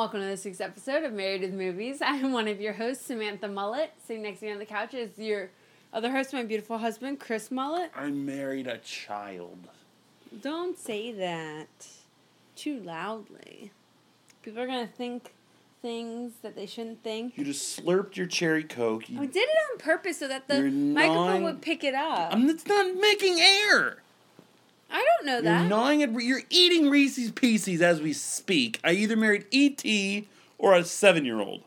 Welcome to this week's episode of Married with Movies. I'm one of your hosts, Samantha Mullet. Sitting next to me on the couch is your other host, my beautiful husband, Chris Mullet. I married a child. Don't say that too loudly. People are gonna think things that they shouldn't think. You just slurped your cherry coke. You, I did it on purpose so that the microphone gnawing- would pick it up. I'm, it's not making air. I don't know You're that. gnawing it. You're eating Reese's Pieces as we speak. I either married E.T. or a seven-year-old.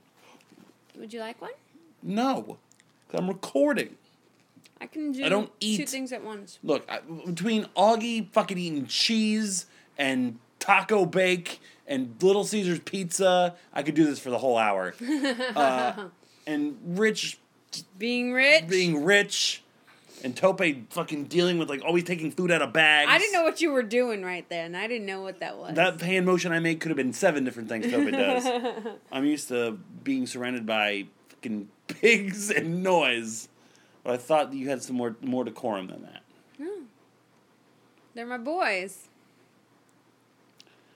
Would you like one? No, I'm recording. I can do I don't eat two things at once. Look, I, between Augie fucking eating cheese and taco bake and Little Caesars pizza, I could do this for the whole hour. uh, and Rich Being rich. being rich and Tope fucking dealing with like always taking food out of bags. I didn't know what you were doing right there, and I didn't know what that was. that hand motion I made could have been seven different things Tope does. I'm used to being surrounded by fucking pigs and noise, but I thought you had some more more decorum than that. They're my boys.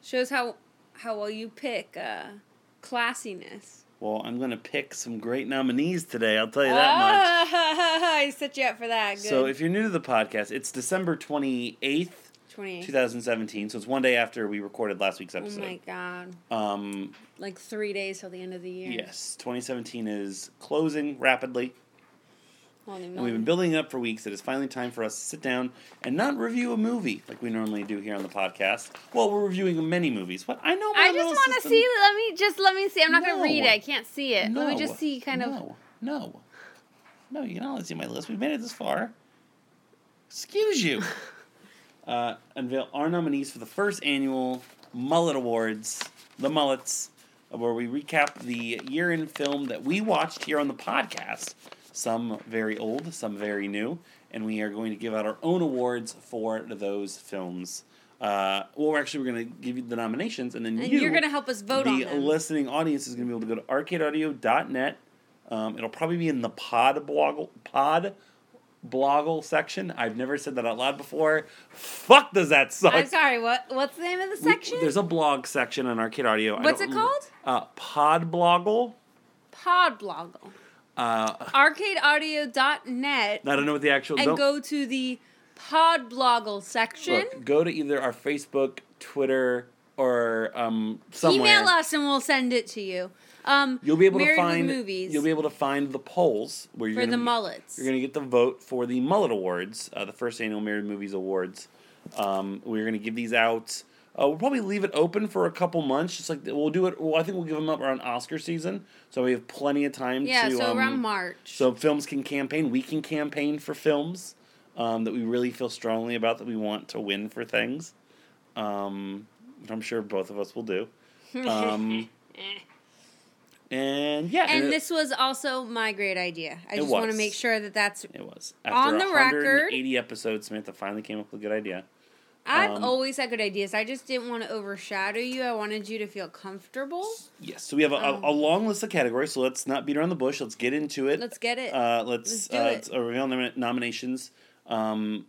Shows how how well you pick uh, classiness. Well, I'm gonna pick some great nominees today. I'll tell you that much. Ah, I set you up for that. Good. So if you're new to the podcast, it's December 28th, 28. 2017. So it's one day after we recorded last week's episode. Oh my god! Um, Like three days till the end of the year. yes, 2017 is closing rapidly. And we've been building it up for weeks. It is finally time for us to sit down and not review a movie like we normally do here on the podcast. Well, we're reviewing many movies, but I know my I just want to see. Let me just let me see. I'm not gonna read it. I can't see it. No, Let me just see. Kind of. No, no, no. You can only see my list. We've made it this far. Excuse you. uh, unveil our nominees for the first annual Mullet Awards, the Mullets, where we recap the year in film that we watched here on the podcast. Some very old, some very new, and we are going to give out our own awards for those films. Uh, well, we're actually we're going to give you the nominations, and then And you, you're gonna help us vote the on them. listening audience is going to be able to go to arcadeaudio.net. Um, it'll probably be in the pod bloggle pod bloggle section. I've never said that out loud before. Fuck, does that suck? I'm sorry. What What's the name of the We- section? there's a blog section on Arcade Audio. What's it called? Uh, pod bloggle. Podbloggle. Uh, Arcadeaudio.net I don't know what the actual. and go to the Podbloggle section. look, go to either our Facebook, Twitter, or um, somewhere. Email us and we'll send it to you. Um, You'll be able Married to find. movies You'll be able to find the polls where you're for gonna the mullets. You're going to get the vote for the Mullet Awards, uh, the first annual Married Movies Awards. Um, we're going to give these out. Uh, we'll probably leave it open for a couple months, just like we'll do it. Well, I think we'll give them up around Oscar season, so we have plenty of time yeah, to. so um, around March. So films can campaign. We can campaign for films um, that we really feel strongly about that we want to win for things. Um, I'm sure both of us will do. Um, and yeah, and it- this was also my great idea. I just want to make sure that that's. It was. On After the record- 180 episodes, Samantha finally came up with a good idea. I've Um, always had good ideas. I just didn't want to overshadow you. I wanted you to feel comfortable. Yes, so we have a, Um, a, a long list of categories, so let's not beat around the bush. Let's get into it. Let's get it. Uh, let's Let's uh, it. let's, uh, reveal nom- nominations. Um,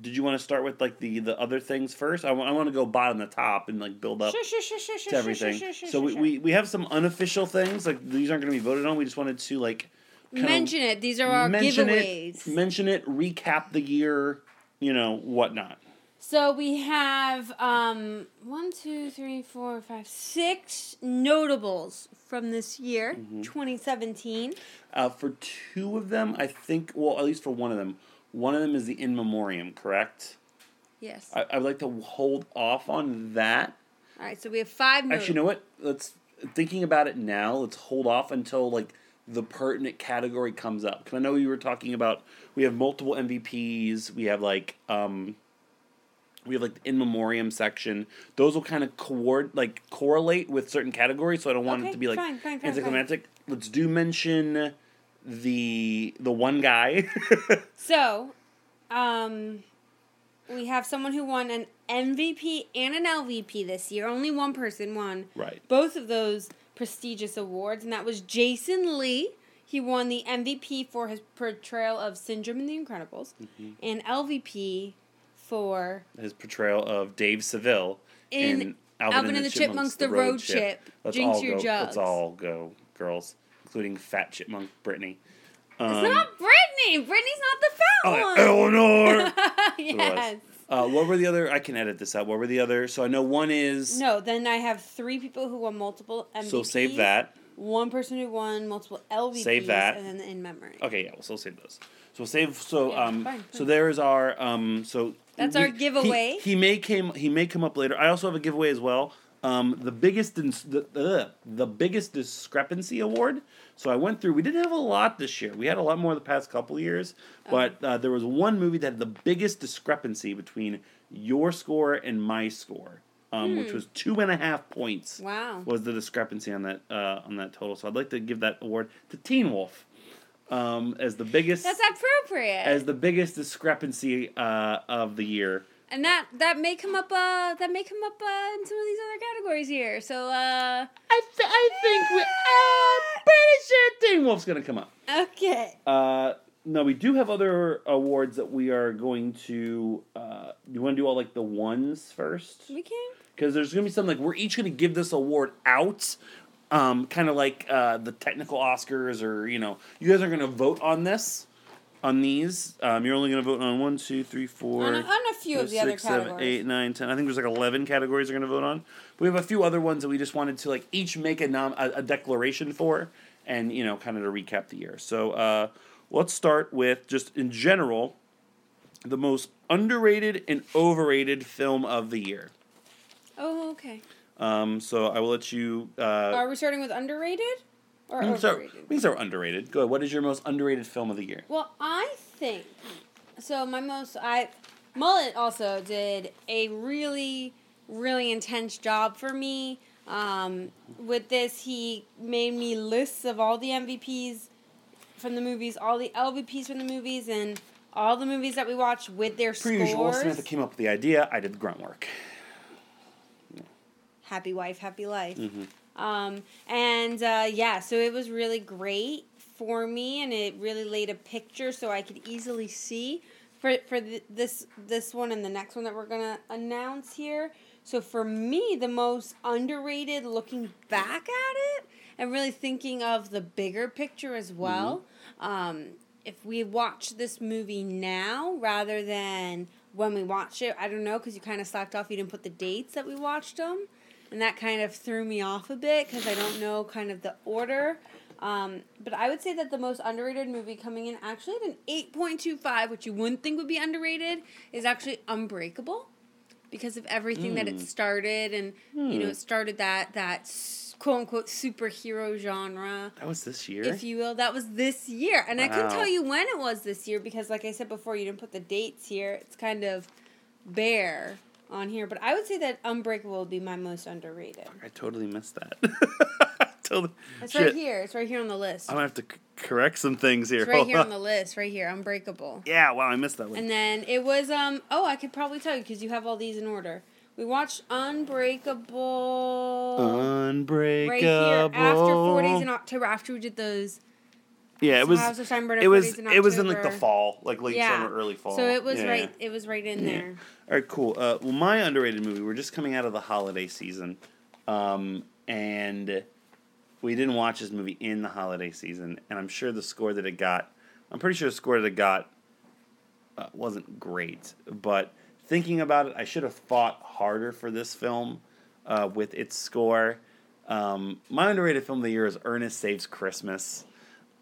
did you want to start with like the, the other things first? I want to go bottom to top and like build up Sure, sure, sure, to everything. so we, we, we have some unofficial things like these aren't going to be voted on. We just wanted to like mention it. These are our mention giveaways. it, mention it, recap the year, you know whatnot. So we have um, one, two, three, four, five, six notables from this year, Mm-hmm. 2017. Uh, for two of them, I think, well, at least for one of them, one of them is the in memoriam, correct? Yes. I, I'd like to hold off on that. All right, so we have five notables. Actually, you know what? Let's thinking about it now, let's hold off until like the pertinent category comes up. Because I know you were talking about we have multiple MVPs. We have like um, we have like the in memoriam section. Those will kind of coord like correlate with certain categories. So I don't want it to be like fine, fine, fine, anticlimactic. Let's do mention the the one guy. So, um, we have someone who won an MVP and an LVP this year. Only one person won right. both of those prestigious awards, and that was Jason Lee. He won the MVP for his portrayal of Syndrome in The Incredibles, Mm-hmm. and LVP for His portrayal of Dave Seville In Alvin and the Chipmunks, The Road Chip. Let's Jinx all your go. jugs. Let's all go, girls, including Fat Chipmunk Brittany. Um, it's not Brittany. Brittany's not the fat oh, one. Eleanor. yes. Uh, what were the other? I can edit this out. What were the other? So I know one is. No, then I have three people who won multiple MVPs. So save that. One person who won multiple LVPs. Save that. And then the in memory. Okay, yeah, we'll still save those. So we'll save. So Yeah, um. fine, So there's our um. So That's we- our giveaway. He, he may came. He may come up later. I also have a giveaway as well. Um, the biggest the uh, the biggest discrepancy award. So I went through. We didn't have a lot this year. We had a lot more the past couple years, but uh, there was one movie that had the biggest discrepancy between your score and my score, um, which was two and a half points. Hmm. Wow. Was the discrepancy on that uh, on that total? So I'd like to give that award to Teen Wolf um, as the biggest That's appropriate. as the biggest discrepancy uh, of the year. and that that may come up uh that may come up uh in some of these other categories here. So uh I th- I think we uh, pretty sure Teen Wolf's gonna come up. okay. Uh, no, we do have other awards that we are going to. Uh, you want to do all like the ones first? We can. Because there's gonna be something like we're each gonna give this award out. Um, kind of like uh, the technical Oscars, or you know, you guys are gonna vote on this, on these. Um, you're only gonna vote on one, two, three, four. On a, on a few of the other six, seven, categories. eight, nine, ten. I think there's like eleven categories we're gonna vote on. We have a few other ones that we just wanted to like each make a nom a, a declaration for, and you know, kind of to recap the year. So uh, let's start with just in general, the most underrated and overrated film of the year. Oh, okay. Um, so I will let you. Uh, Are we starting with underrated or we, can start, overrated? we can start underrated. Go ahead. What is your most underrated film of the year? Well, I think so. My most I Mullet also did a really really intense job for me. Um, with this, he made me lists of all the MVPs from the movies, all the LVPs from the movies, and all the movies that we watched with their usual, scores. Samantha came up with the idea. I did the grunt work. Happy wife, happy life. Mm-hmm. Um, and uh, yeah, so it was really great for me, and it really laid a picture so I could easily see for for th- this this one and the next one that we're gonna announce here. So for me, the most underrated, looking back at it and really thinking of the bigger picture as well. Um, if we watch this movie now rather than when we watched it, I don't know because you kind of slacked off. You didn't put the dates that we watched them, and that kind of threw me off a bit because I don't know kind of the order. Um, but I would say that the most underrated movie coming in actually at an eight point two five, which you wouldn't think would be underrated, is actually Unbreakable, because of everything that it started, and you know it started that that quote unquote superhero genre That was this year. if you will. That was this year. And I couldn't tell you when it was this year because, like I said before, you didn't put the dates here. It's kind of bare on here. But I would say that Unbreakable would be my most underrated. I totally missed that. totally. It's Shit. right here. It's right here on the list. I'm gonna have to c- correct some things here. It's right Hold here on on. the list. Right here. Unbreakable. Yeah, wow, I missed that one. And then it was um oh I could probably tell you because you have all these in order. We watched Unbreakable Unbreakable. right here after four days in October after we did those. Yeah, it was. House of Steinbrenner, It was. In It was in like the fall, like late Yeah. summer, early fall. So it was Yeah, right. It was right in Yeah. there. All right, cool. Uh, well, my underrated movie. We're just coming out of the holiday season, um, and we didn't watch this movie in the holiday season, and I'm sure the score that it got. I'm pretty sure the score that it got uh, wasn't great, but thinking about it, I should have fought harder for this film uh, with its score. Um, my underrated film of the year is Ernest Saves Christmas.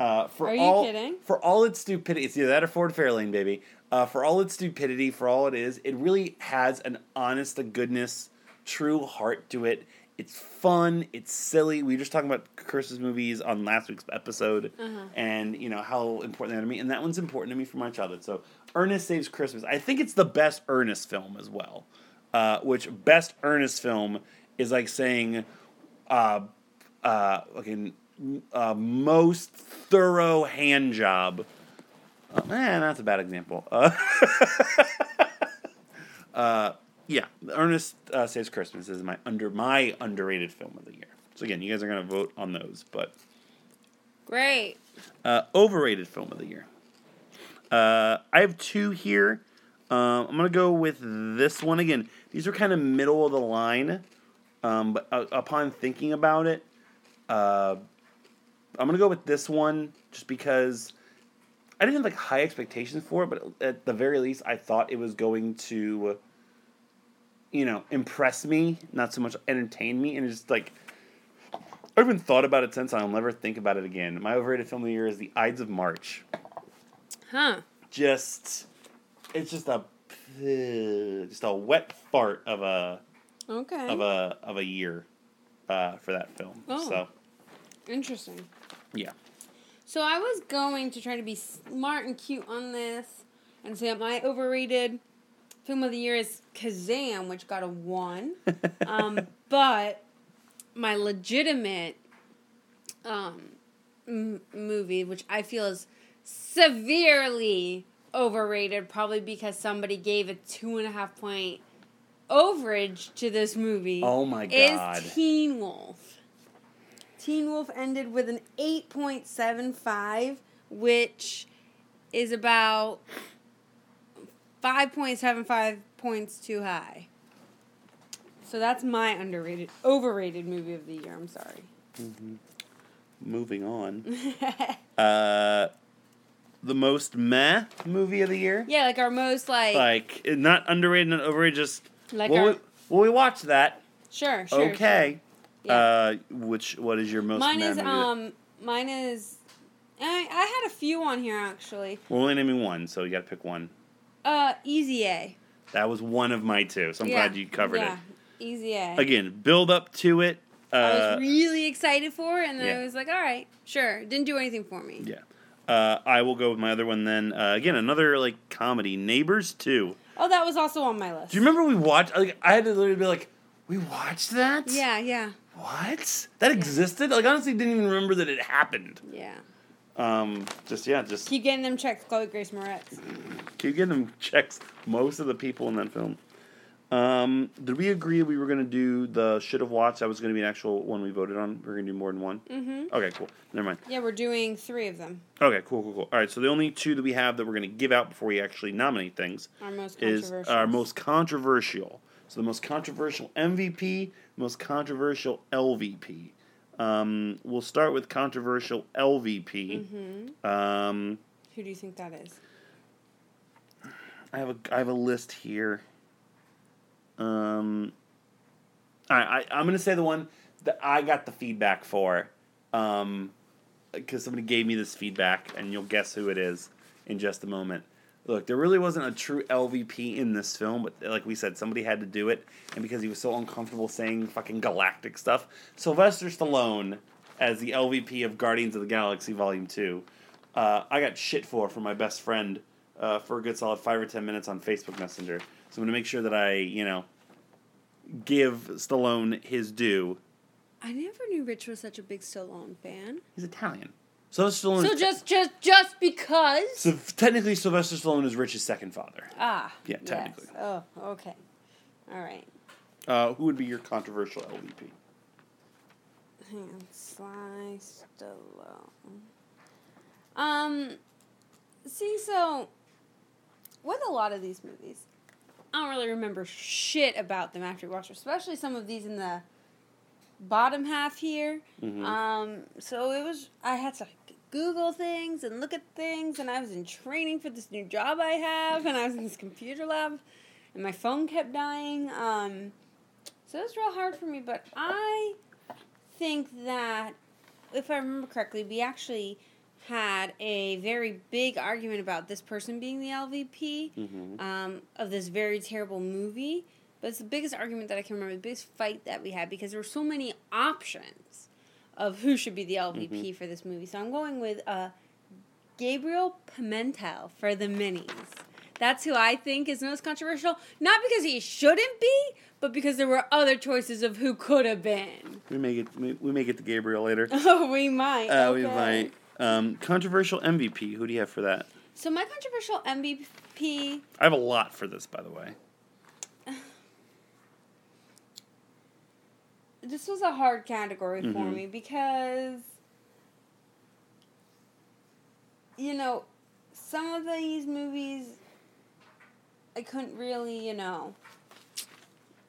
Uh, for Are you all, kidding? For all its stupidity, it's either that or Ford Fairlane, baby. Uh, for all its stupidity, for all it is, it really has an honest to goodness, true heart to it. It's fun. It's silly. We were just talking about Christmas movies on last week's episode, and you know how important they are to me. And that one's important to me from my childhood. So, Ernest Saves Christmas. I think it's the best Ernest film as well. Uh, which best Ernest film is like saying, uh, uh, okay, uh, most thorough hand job. Uh, eh, that's a bad example. Uh, uh, yeah, Ernest uh, Saves Christmas is my under my underrated film of the year. So again, you guys are gonna vote on those, but Great. uh, overrated film of the year. Uh, I have two here. Um, I'm gonna go with this one again. These are kind of middle of the line, um, but uh, upon thinking about it, uh, I'm gonna go with this one just because I didn't have like high expectations for it, but at the very least, I thought it was going to, you know, impress me, not so much entertain me, and it's just like. I haven't thought about it since. I'll never think about it again. My overrated film of the year is The Ides of March. Huh. Just, it's just a, just a wet fart of a Okay. of a of a year, uh, for that film. Oh. So Interesting. yeah, So I was going to try to be smart and cute on this and say that my overrated film of the year is Kazam, which got a one. um, but my legitimate um, m- movie, which I feel is severely overrated, probably because somebody gave a two and a half point overage to this movie. Oh my God. Is Teen Wolf. Teen Wolf ended with an 8.75, which is about 5.75 points too high. So that's my underrated, overrated movie of the year. I'm sorry. moving on. uh, the most meh movie of the year. Yeah, like our most like, Like not underrated, not overrated. Just Like well, our- we, well, we watched that. sure, sure. okay. Yeah. Uh, which what is your most? Mine is um, mine is. I I had a few on here actually. We're only naming one, so you got to pick one. Uh, Easy A. That was one of my two, so I'm yeah. glad you covered yeah. it. Easy A. Again, build up to it. Uh, I was really excited for it, and then yeah. I was like, all right, sure. Didn't do anything for me. yeah. Uh, I will go with my other one then. Uh, again, another like comedy, Neighbors Two. Oh, that was also on my list. Do you remember we watched? Like, I had to literally be like, "We watched that? Yeah, yeah, What? That existed? Like, honestly, didn't even remember that it happened. yeah. Um, just yeah, just Keep getting them checks, Chloe Grace Moretz. keep getting them checks. Most of the people in that film. Um, did we agree we were gonna do the should have watched? That was gonna be an actual one we voted on. We are gonna do more than one. Mm-hmm. Okay, cool. Never mind. Yeah, we're doing three of them. Okay, cool, cool, cool. All right, so the only two that we have that we're gonna give out before we actually nominate things Our most is controversial. our most controversial. So the most controversial MVP, most controversial LVP. Um, we'll start with controversial LVP. Mm-hmm. Um, Who do you think that is? I have a I have a list here. Um, I, I I'm gonna say the one that I got the feedback for, um, because somebody gave me this feedback, and you'll guess who it is in just a moment. Look, there really wasn't a true LVP in this film, but like we said, somebody had to do it, and because he was so uncomfortable saying fucking galactic stuff, Sylvester Stallone as the LVP of Guardians of the Galaxy Volume Two, uh, I got shit for from my best friend uh, for a good solid five or ten minutes on Facebook Messenger. So I'm gonna make sure that I, you know, give Stallone his due. I never knew Rich was such a big Stallone fan. He's Italian, so Stallone. So just, just, just because. so technically, Sylvester Stallone is Rich's second father. ah. Yeah, yes. technically. Oh, okay. All right. Uh, who would be your controversial LVP? Hang on. Sly Stallone. Um, see, so with a lot of these movies, I don't really remember shit about them after we watch them, especially some of these in the bottom half here. Mhm. Um, so it was I had to Google things and look at things, and I was in training for this new job I have, and I was in this computer lab, and my phone kept dying. Um, so it was real hard for me, but I think that if I remember correctly, we actually had a very big argument about this person being the LVP Mm-hmm. um, of this very terrible movie. But it's the biggest argument that I can remember, the biggest fight that we had because there were so many options of who should be the LVP Mm-hmm. for this movie. So I'm going with uh, Gabriel Pimentel for the minis. That's who I think is most controversial. Not because he shouldn't be, but because there were other choices of who could have been. We may get we, we may get to Gabriel later. Oh, we might. Uh, We might. Um, controversial MVP. Who do you have for that? So my controversial MVP. I have a lot for this, by the way. This was a hard category for Mhm. me because, you know, some of these movies I couldn't really, you know,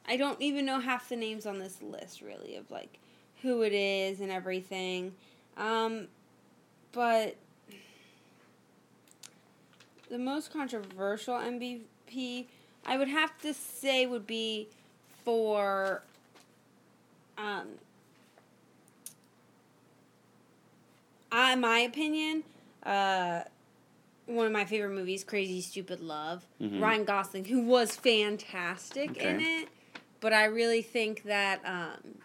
I don't even know half the names on this list really of like who it is and everything. Um, but the most controversial MVP I would have to say would be for um I, in my opinion, uh one of my favorite movies, Crazy Stupid Love. Mhm. Ryan Gosling, who was fantastic in it, but I really think that um,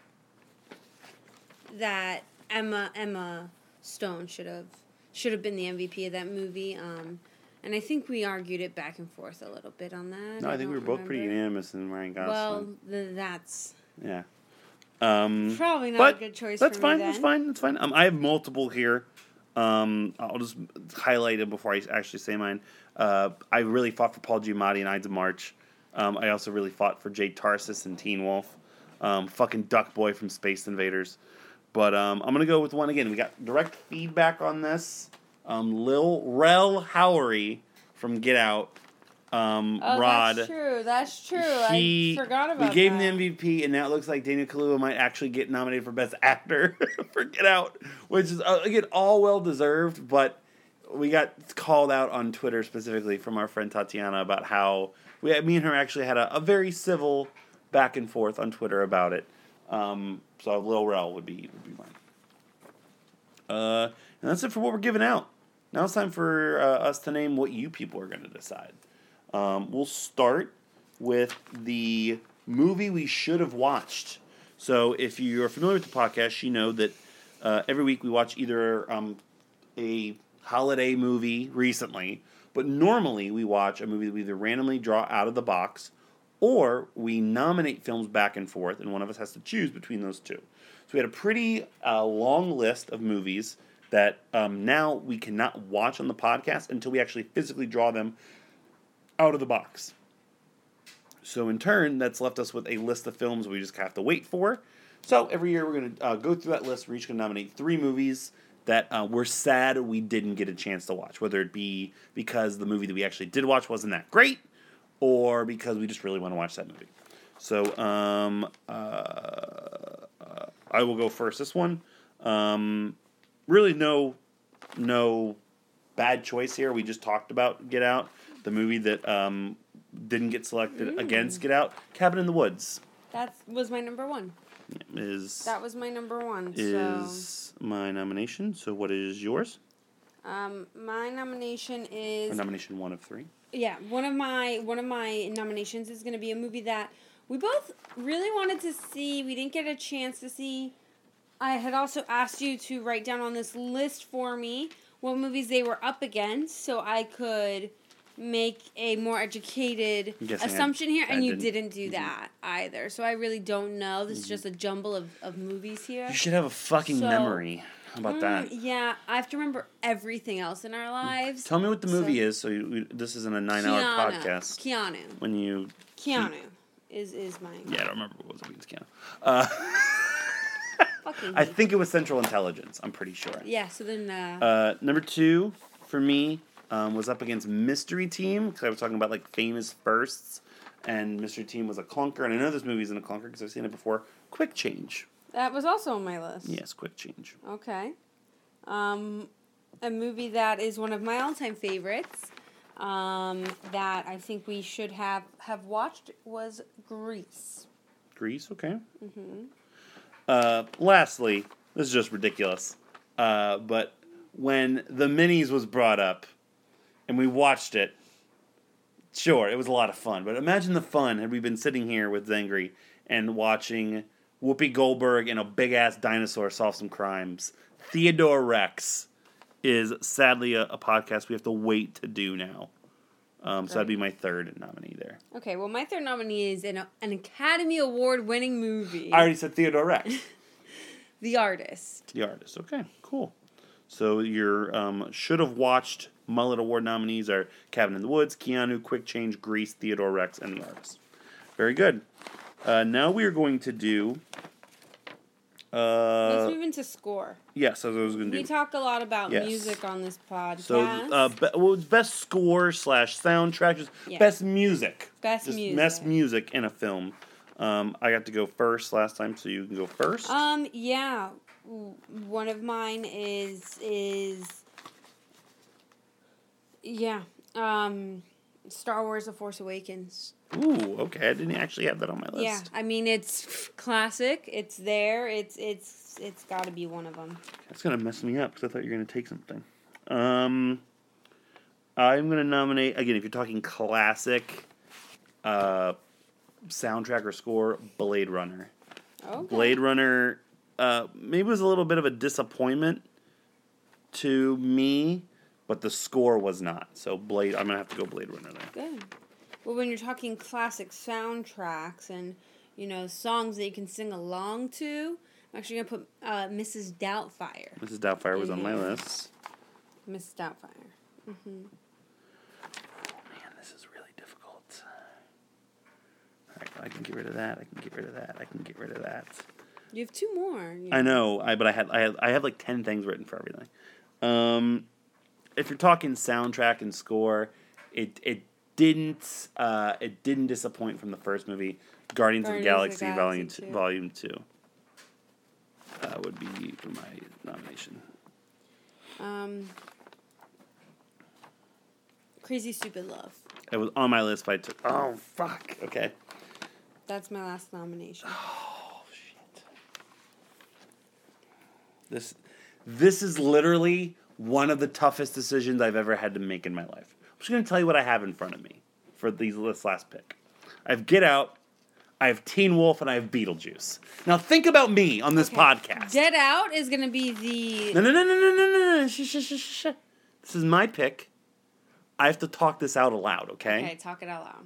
that Emma Emma Stone should have should have been the MVP of that movie. Um, and I think we argued it back and forth a little bit on that. No, I think we were both pretty unanimous in Ryan Gosling. Well, th- that's yeah. Um, probably not but a good choice. That's for fine. That's fine. That's fine. Um, I have multiple here. Um, I'll just highlight them before I actually say mine. Uh, I really fought for Paul Giamatti and Ides of March. Um, I also really fought for Jay Tarses and Teen Wolf. Um, fucking Duck Boy from Space Invaders. But um, I'm gonna go with one again. We got direct feedback on this. Um, Lil Rel Howery from Get Out. Um, Oh, Rod. that's true. That's true. He, I forgot about it. We gave that. him the MVP, and now it looks like Daniel Kaluuya might actually get nominated for Best Actor for Get Out, which is uh, again all well deserved. But we got called out on Twitter specifically from our friend Tatiana about how we, me and her actually had a, a very civil back and forth on Twitter about it. Um, so Lil Rel would be would be mine. Uh, and that's it for what we're giving out. Now it's time for uh, us to name what you people are going to decide. Um, we'll start with the movie we should have watched. So, if you're familiar with the podcast, you know that uh, every week we watch either um, a holiday movie recently, but normally we watch a movie that we either randomly draw out of the box or we nominate films back and forth, and one of us has to choose between those two. So, we had a pretty uh, long list of movies that um, now we cannot watch on the podcast until we actually physically draw them out of the box. So in turn, that's left us with a list of films we just have to wait for. So every year we're going to uh, go through that list. We're each going to nominate three movies that uh, we're sad we didn't get a chance to watch, whether it be because the movie that we actually did watch wasn't that great, or because we just really want to watch that movie. So um, uh, I will go first. This one, um, really no, no bad choice here. We just talked about Get Out, the movie that um, didn't get selected against Get Out. Cabin in the Woods That was my number one. is That was my number one. is my nomination. So what is yours? um, my nomination Or is nomination one of three. yeah. One of my one of my nominations is going to be a movie that we both really wanted to see. We didn't get a chance to see. I had also asked you to write down on this list for me what movies they were up against, so I could make a more educated I'm I- assumption here. I and you didn't. didn't, do Mhm. that either. So I really don't know. This is just a jumble of, of movies here. You should have a fucking So- memory. How about Mm, that? Yeah, I have to remember everything else in our lives. Tell me what the movie So- is. So you, we- this isn't a nine-hour podcast. Keanu. When you, Keanu is is mine. yeah, I don't remember what was it. It's Keanu. Uh, Fucking I think it was Central Intelligence. I'm pretty sure. Yeah. So then. Uh, Uh, number two for me um, was up against Mystery Team because I was talking about like famous firsts, and Mystery Team was a clunker, and I know this movie isn't a clunker because I've seen it before. Quick Change. that was also on my list. Yes, Quick Change. Okay. Um, a movie that is one of my all-time favorites. Um, that I think we should have have watched was Grease. Grease. Okay. Mm-hmm. Uh, lastly, this is just ridiculous. Uh, but when the minis was brought up, and we watched it, Sure, it was a lot of fun, but imagine the fun had we been sitting here with Zengri and watching Whoopi Goldberg and a big ass dinosaur solve some crimes. Theodore Rex is sadly a, a podcast we have to wait to do now. Um, so that'd be my third nominee there. Okay, well, my third nominee is an, an Academy Award winning movie, I already said Theodore Rex, The Artist. the artist. Okay, cool. So your um, should have watched Mullet Award nominees are Cabin in the Woods, Keanu, Quick Change, Grease, Theodore Rex, and the artist. Very good. Uh, now we are going to do. Let's Uh, move into score. yes, as I was going to do. We talk a lot about Yes. music on this podcast. So, uh, be, well, best score slash soundtrack, just Yeah. best music. Best just music. Best music in a film. Um, I got to go first last time, so you can go first. Um, yeah. One of mine is is yeah. Um Star Wars The Force Awakens. Ooh, okay. I didn't actually have that on my list. Yeah, I mean it's classic. It's there. It's it's it's got to be one of them. That's gonna mess me up because I thought you were gonna take something. Um, I'm gonna nominate again. If you're talking classic, uh, soundtrack or score, Blade Runner. Okay. Blade Runner, uh, maybe was a little bit of a disappointment to me, but the score was not. So Blade, I'm gonna have to go Blade Runner there. Good. Well, when you're talking classic soundtracks and you know songs that you can sing along to, I'm actually gonna put uh, Mrs. Doubtfire. Mrs. Doubtfire was on my list. Mrs. Doubtfire. Oh, man, this is really difficult. All right, I can get rid of that. I can get rid of that. I can get rid of that. You have two more. you I know, I but I had I had I have like ten things written for everything. Um, if you're talking soundtrack and score, it it didn't uh, it didn't disappoint from the first movie, Guardians, of the Guardians of Galaxy, Volume Galaxy two. Volume Two. Uh, would be for my nomination. Um, Crazy Stupid Love. It was on my list, but I took. Oh fuck! Okay. That's my last nomination. Oh shit. This this is literally one of the toughest decisions I've ever had to make in my life. I'm just gonna tell you what I have in front of me for these this last pick. I have Get Out, I have Teen Wolf, and I have Beetlejuice. Now think about me on this Okay. podcast. Get Out is gonna be the. no, no, no, no, no, no, no, shh, shh, shh, shh. This is my pick. I have to talk this out aloud, okay? Okay, talk it out loud.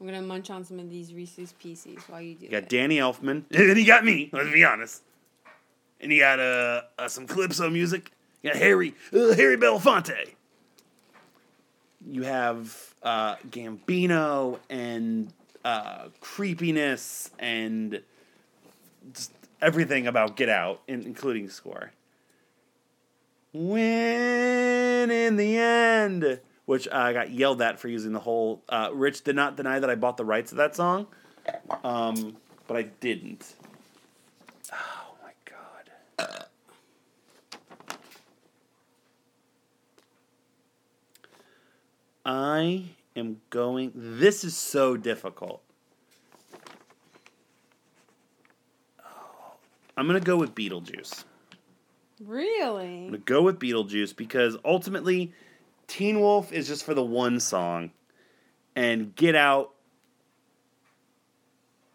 I'm gonna munch on some of these Reese's Pieces while you do You got it. Danny Elfman, and he got me. Let's be honest. And you got uh, uh some calypso music. You got Harry uh, Harry Belafonte. You have uh, Gambino and uh, creepiness and just everything about Get Out, in, including score. Win in the end, which I got yelled at for using the whole. Uh, Rich did not deny that I bought the rights to that song, um, but I didn't. Oh my god. I am going. This is so difficult. I'm gonna go with Beetlejuice. Really? I'm gonna go with Beetlejuice because ultimately, Teen Wolf is just for the one song, and Get Out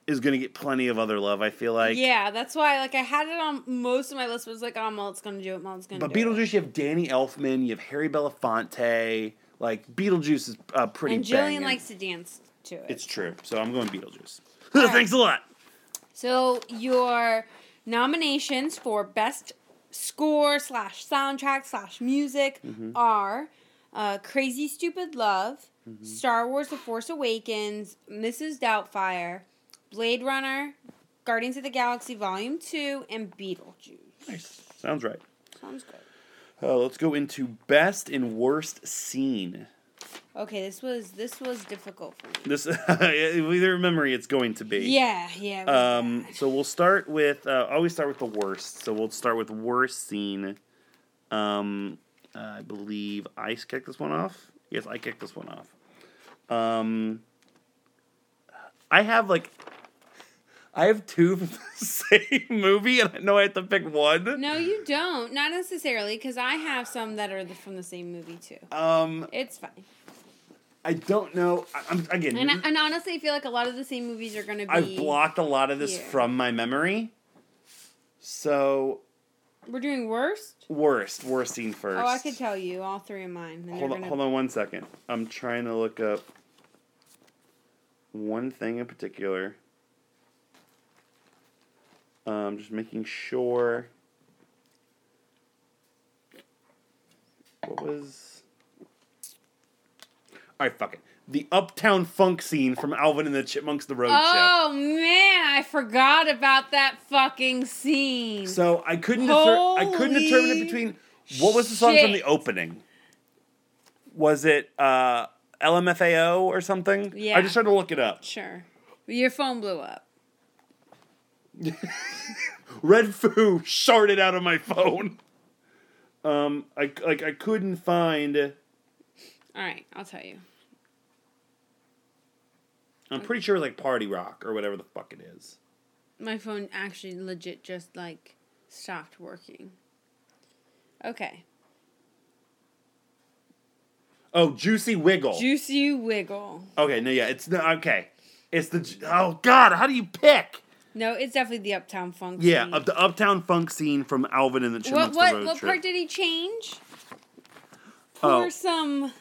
is gonna get plenty of other love. I feel like. yeah, that's why. Like I had it on most of my list. But it was like, oh, Mullet's gonna do it. Mullet's gonna But do it. But Beetlejuice, you have Danny Elfman, you have Harry Belafonte. Like Beetlejuice is uh, pretty. And Jillian banging. likes to dance to it. It's true. So I'm going Beetlejuice. right. Thanks a lot. So your nominations for best score slash soundtrack slash music Mm-hmm. are uh, Crazy Stupid Love, Mm-hmm. Star Wars: The Force Awakens, Mrs. Doubtfire, Blade Runner, Guardians of the Galaxy Volume Two, and Beetlejuice. Nice. Sounds right. Sounds good. Uh, let's go into best and worst scene. Okay, this was this was difficult for me. This, with your memory, it's going to be. Yeah, yeah. Um, so we'll start with. Uh, always start with the worst. So we'll start with worst scene. Um, I believe I kicked this one off. Yes, I kicked this one off. Um, I have like. I have two from the same movie, and I know I have to pick one. No, you don't. Not necessarily, because I have some that are the, from the same movie too. Um, It's fine. I don't know. I, I'm again. And, and honestly, I feel like a lot of the same movies are gonna be. I've blocked a lot of this here. from my memory. So We're doing worst. worst, worst scene first. Oh, I could tell you all three of mine. Hold on, gonna- hold on one second. I'm trying to look up one thing in particular. Um, just making sure. What was? All right, fuck it. The Uptown Funk scene from Alvin and the Chipmunks: The Road Oh man, I forgot about that fucking scene. So I couldn't deter- I couldn't determine it between what was the song from the opening. Was it uh, LMFAO or something? Yeah. I just tried to look it up. sure, your phone blew up. Redfoo sharded out of my phone. Um, I like I couldn't find. All right, I'll tell you. I'm pretty sure like Party Rock or whatever the fuck it is. My phone actually legit just like stopped working. Okay, Oh, Juicy Wiggle. Juicy Wiggle. okay, no, yeah, it's no okay. It's the oh god, how do you pick? No, it's definitely the Uptown Funk. Yeah, scene. of the Uptown Funk scene from Alvin and the Chipmunks: what The Road what Trip. part did he change? Oh. Some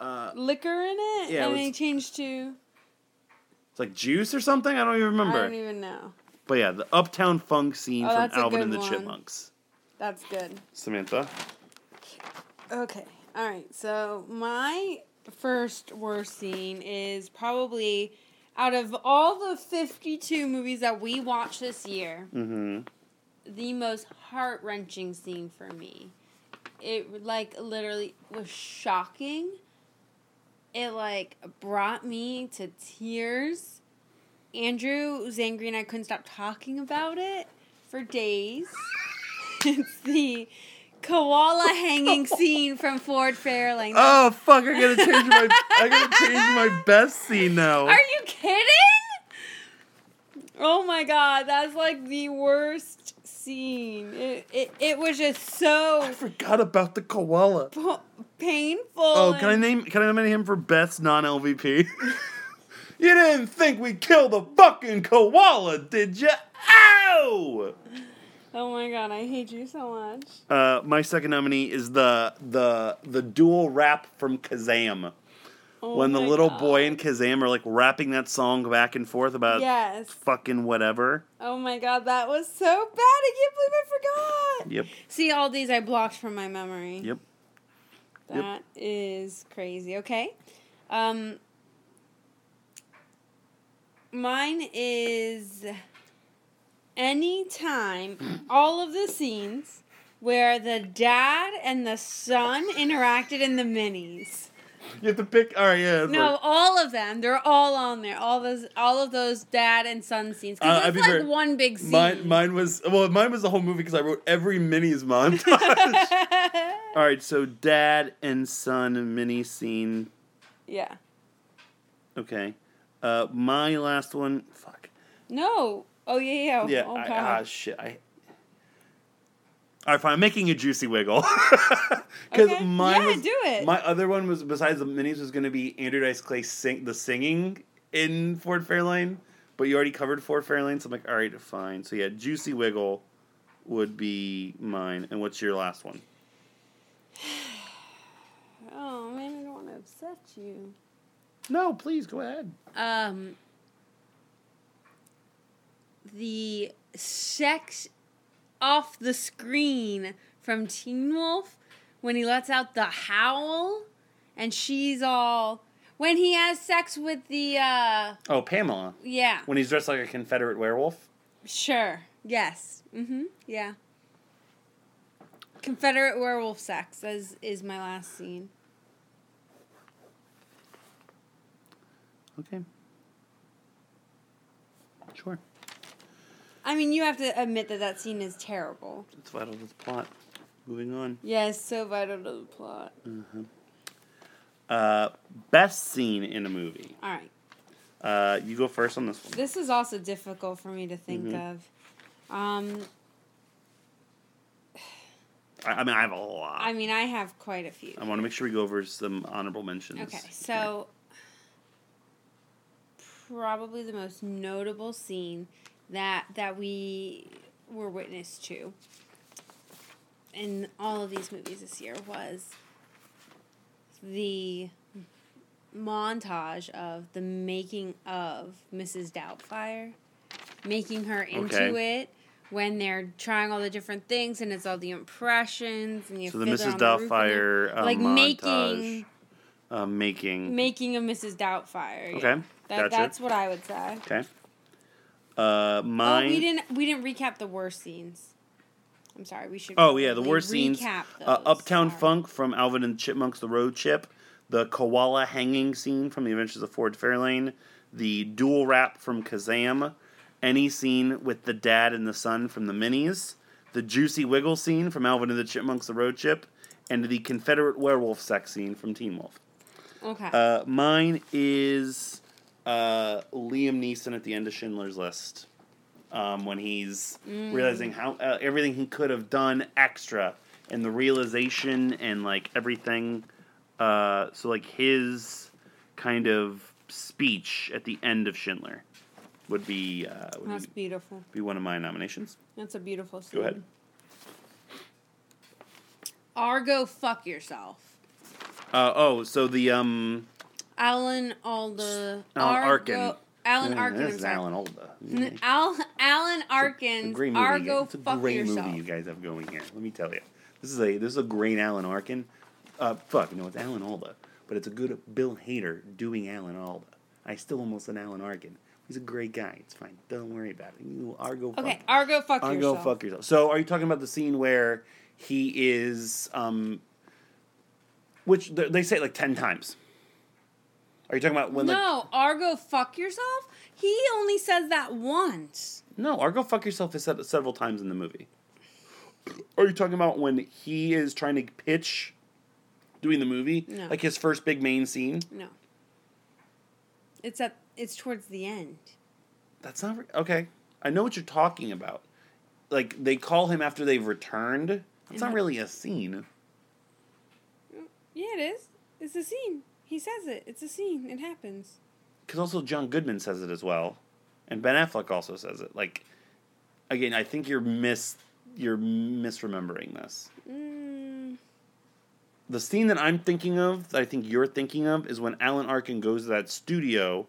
Uh, liquor in it, yeah, it and was- he changed to. it's like juice or something. I don't even remember. I don't even know. But yeah, the Uptown Funk scene Oh, from Alvin and the one. Chipmunks. That's good. Samantha. Okay. All right. So my first worst scene is probably out of all the 52 movies that we watched this year, Mm-hmm. the most heart wrenching scene for me. It like literally was shocking. It like brought me to tears. Andrew was angry and I couldn't stop talking about it for days. it's the koala hanging scene from Ford Fairlane. Oh fuck! I gotta change my I gotta change my best scene now. Are you kidding? Oh my god, that's like the worst scene. It, it, it was just so I forgot about the koala. p- painful. Oh, can I name can I nominate him for best non LVP? you didn't think we'd kill the fucking koala, did you? Ow! Oh my god, I hate you so much. Uh, my second nominee is the the the dual rap from Kazam. Oh when the little God. boy and Kazam are like rapping that song back and forth about Yes. fucking whatever. Oh my god, that was so bad. I can't believe I forgot. Yep. See, all these I blocked from my memory. Yep. Yep. That is crazy. Okay. Um mine is anytime all of the scenes where the dad and the son interacted in the minis. You have to pick. All right, yeah. No, like- all of them. They're all on there. All those all of those dad and son scenes. Uh, Because I'd it's like fair. one big scene. mine, mine was well. Mine was the whole movie because I wrote every mini's montage. all right, so dad and son mini scene. yeah. Okay. Uh, my last one. Fuck. No. Oh yeah, yeah. Yeah. Oh, I, ah, shit. I. All right, fine. I'm making a juicy wiggle because Okay. mine Yeah, was do it. my other one was besides the minis was going to be Andrew Dice Clay sing the singing in Ford Fairlane, but you already covered Ford Fairlane, so I'm like, all right, fine. So yeah, juicy wiggle would be mine. And what's your last one? Oh man, I don't want to upset you. No, please go ahead. Um, the sex off the screen from Teen Wolf when he lets out the howl, and she's all when he has sex with the uh Oh, Pamela, yeah when he's dressed like a Confederate werewolf. sure yes mm-hmm yeah Confederate werewolf sex is is my last scene. Okay. Sure. I mean, you have to admit that that scene is terrible. It's vital to the plot. Moving on. Yes, so vital to the plot. Uh, best scene in a movie. All right. Uh, you go first on this one. This is also difficult for me to think Mhm. of. Um, I, I mean, I have a lot. I mean, I have quite a few. I want to make sure we go over some honorable mentions. Okay, so probably the most notable scene that that we were witness to in all of these movies this year was the montage of the making of Mrs. Doubtfire, making her into Okay. it when they're trying all the different things and it's all the impressions and you So the Mrs. on the Doubtfire uh, like montage, making uh, making. making a Mrs. Doubtfire. yeah. Okay, That, gotcha. That's what I would say. Okay. Uh, mine. Oh, we didn't we didn't recap the worst scenes. I'm sorry. We should. Oh yeah, the worst scenes. recap Uh. Uptown Sorry. Funk from Alvin and the Chipmunks: The Road Chip, the koala hanging scene from The Adventures of Ford Fairlane, the dual rap from Kazam, any scene with the dad and the son from the Minis, the Juicy Wiggle scene from Alvin and the Chipmunks: The Road Chip, and the Confederate werewolf sex scene from Teen Wolf. Okay. Uh, mine is uh, Liam Neeson at the end of Schindler's List. Um, when he's realizing how uh, everything he could have done extra and the realization and like everything. Uh, so like his kind of speech at the end of Schindler would be uh, would That's be, beautiful. be one of my nominations. That's a beautiful scene. Go ahead. Argo, fuck yourself. Uh, oh, so the um, Alan Alda. Alan Argo, Arkin. Alan uh, Arkin. this is. Alan Alda. N- Al, Alan Arkin. great movie. Argo, it's a fuck great yourself. movie you guys have going here. Let me tell you, this is a this is a great Alan Arkin. Uh, fuck, no, it's Alan Alda, but it's a good Bill Hader doing Alan Alda. I still almost an Alan Arkin. He's a great guy. It's fine. Don't worry about it. You Argo. Okay, Argo, fuck Argo, yourself. fuck yourself. So, are you talking about the scene where he is, um, which they say it like ten times? Are you talking about when? no, Argo, fuck yourself. He only says that once. No, Argo fuck yourself is said several times in the movie. Are you talking about when he is trying to pitch doing the movie? No. Like his first big main scene? No. It's at. It's towards the end. That's not re- okay. I know what you're talking about. Like they call him after they've returned. That's not really a scene. Yeah, it is. It's a scene. He says it. It's a scene. It happens. Because also John Goodman says it as well, and Ben Affleck also says it. Like, again, I think you're mis you're misremembering this. Mm, The scene that I'm thinking of, that I think you're thinking of, is when Alan Arkin goes to that studio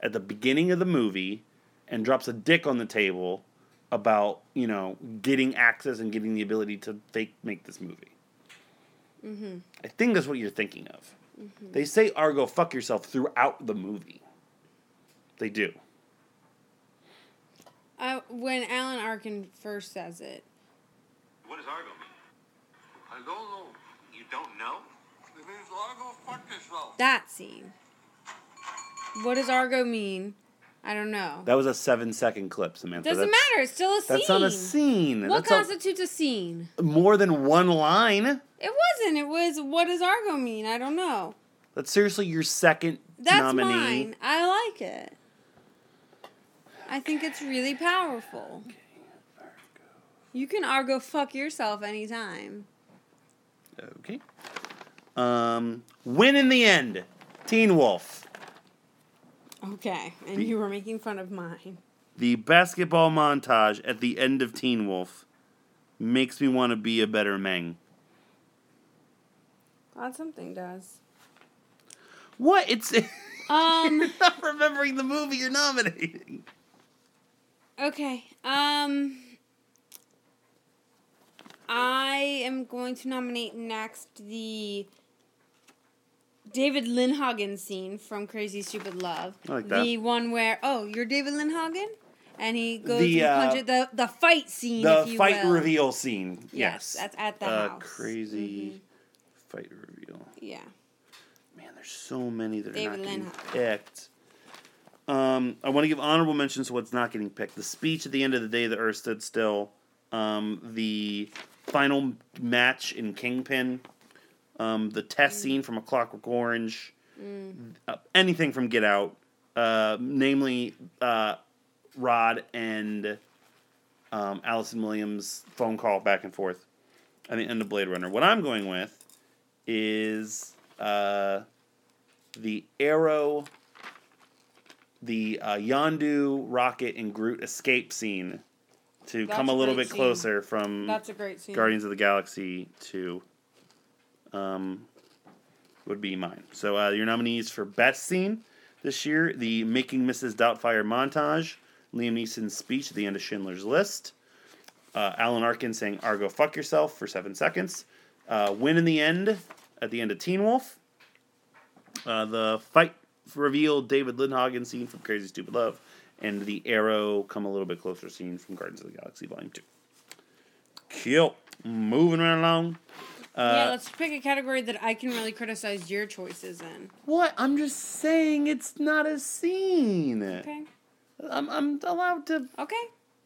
at the beginning of the movie and drops a dick on the table about, you know, getting access and getting the ability to fake make this movie. mm-hmm. I think that's what you're thinking of. They say Argo fuck yourself throughout the movie. They do. Uh, when Alan Arkin first says it, What does Argo mean? I don't know. You don't know? It means Argo fuck yourself. that scene. What does Argo mean? I don't know. That was a seven second clip, Samantha. Doesn't That's- matter. It's still a scene. That's not a scene. What that's constitutes a scene? more than one line. It wasn't. It was. What does Argo mean? I don't know. That's seriously your second That's nominee. mine. I like it. I think it's really powerful. You can Argo fuck yourself anytime. Okay. Um, win in the end. Teen Wolf. Okay, and you were making fun of mine. The basketball montage at the end of Teen Wolf makes me want to be a better Meng. Glad something does. What? It's Um. you're not remembering the movie you're nominating. Okay. Um. I am going to nominate next the David Lindhagen scene from Crazy Stupid Love. I like that. The one where oh, you're David Lindhagen, and he goes The, uh, punches the the fight scene. The if you fight will. reveal scene. Yes, Yes. that's at the uh, house. Crazy fight reveal. Yeah. Man, there's so many that are David not getting Lindhagen. picked. Um, I want to give honorable mentions to what's not getting picked. The speech at the end of the day, the Earth stood still. Um, the final match in Kingpin. Um, the test scene from A Clockwork Orange. Uh, anything from Get Out. Uh, namely, uh, Rod and um, Allison Williams' phone call back and forth. at the end of Blade Runner. What I'm going with is uh, the Arrow, the uh, Yondu, Rocket, and Groot escape scene to That's come a little bit scene. closer from That's a great scene. Guardians of the Galaxy 2 um, would be mine. So uh, your nominees for best scene this year: the Making Mrs. Doubtfire montage, Liam Neeson's speech at the end of Schindler's List, uh, Alan Arkin saying "Argo, fuck yourself" for seven seconds, uh, win in the end at the end of Teen Wolf, uh, the fight reveal David Lindhagen scene from Crazy Stupid Love, and the Arrow come a little bit closer scene from Guardians of the Galaxy Volume Two. Cool. Moving right along. Yeah, let's pick a category that I can really criticize your choices in. What? I'm just saying it's not a scene. Okay. I'm, I'm allowed to Okay.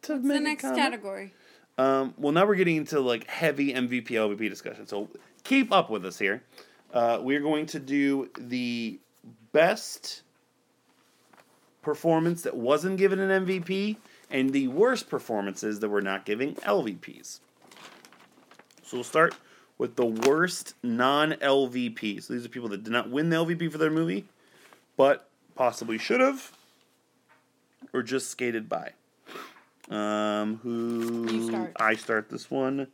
to What's make the next category? Um, well, now we're getting into like heavy MVP LVP discussion. So keep up with us here. Uh, we're going to do the best performance that wasn't given an MVP and the worst performances that were not giving LVPs. So we'll start with the worst non LVP. So these are people that did not win the LVP for their movie, but possibly should have, or just skated by. Um, who start. I start this one.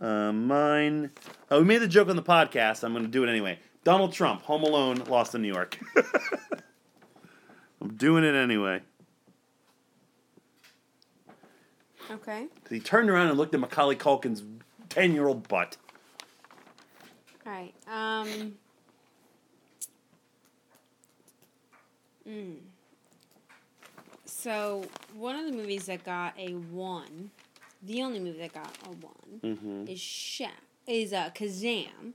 Um, mine. Oh, we made the joke on the podcast. I'm going to do it anyway. Donald Trump, Home Alone, Lost in New York. I'm doing it anyway. Okay. he turned around and looked at Macaulay Culkin's ten-year-old butt. All right. Um. mm. So one of the movies that got a one, the only movie that got a one, Mm-hmm. is Sha is uh, Kazam,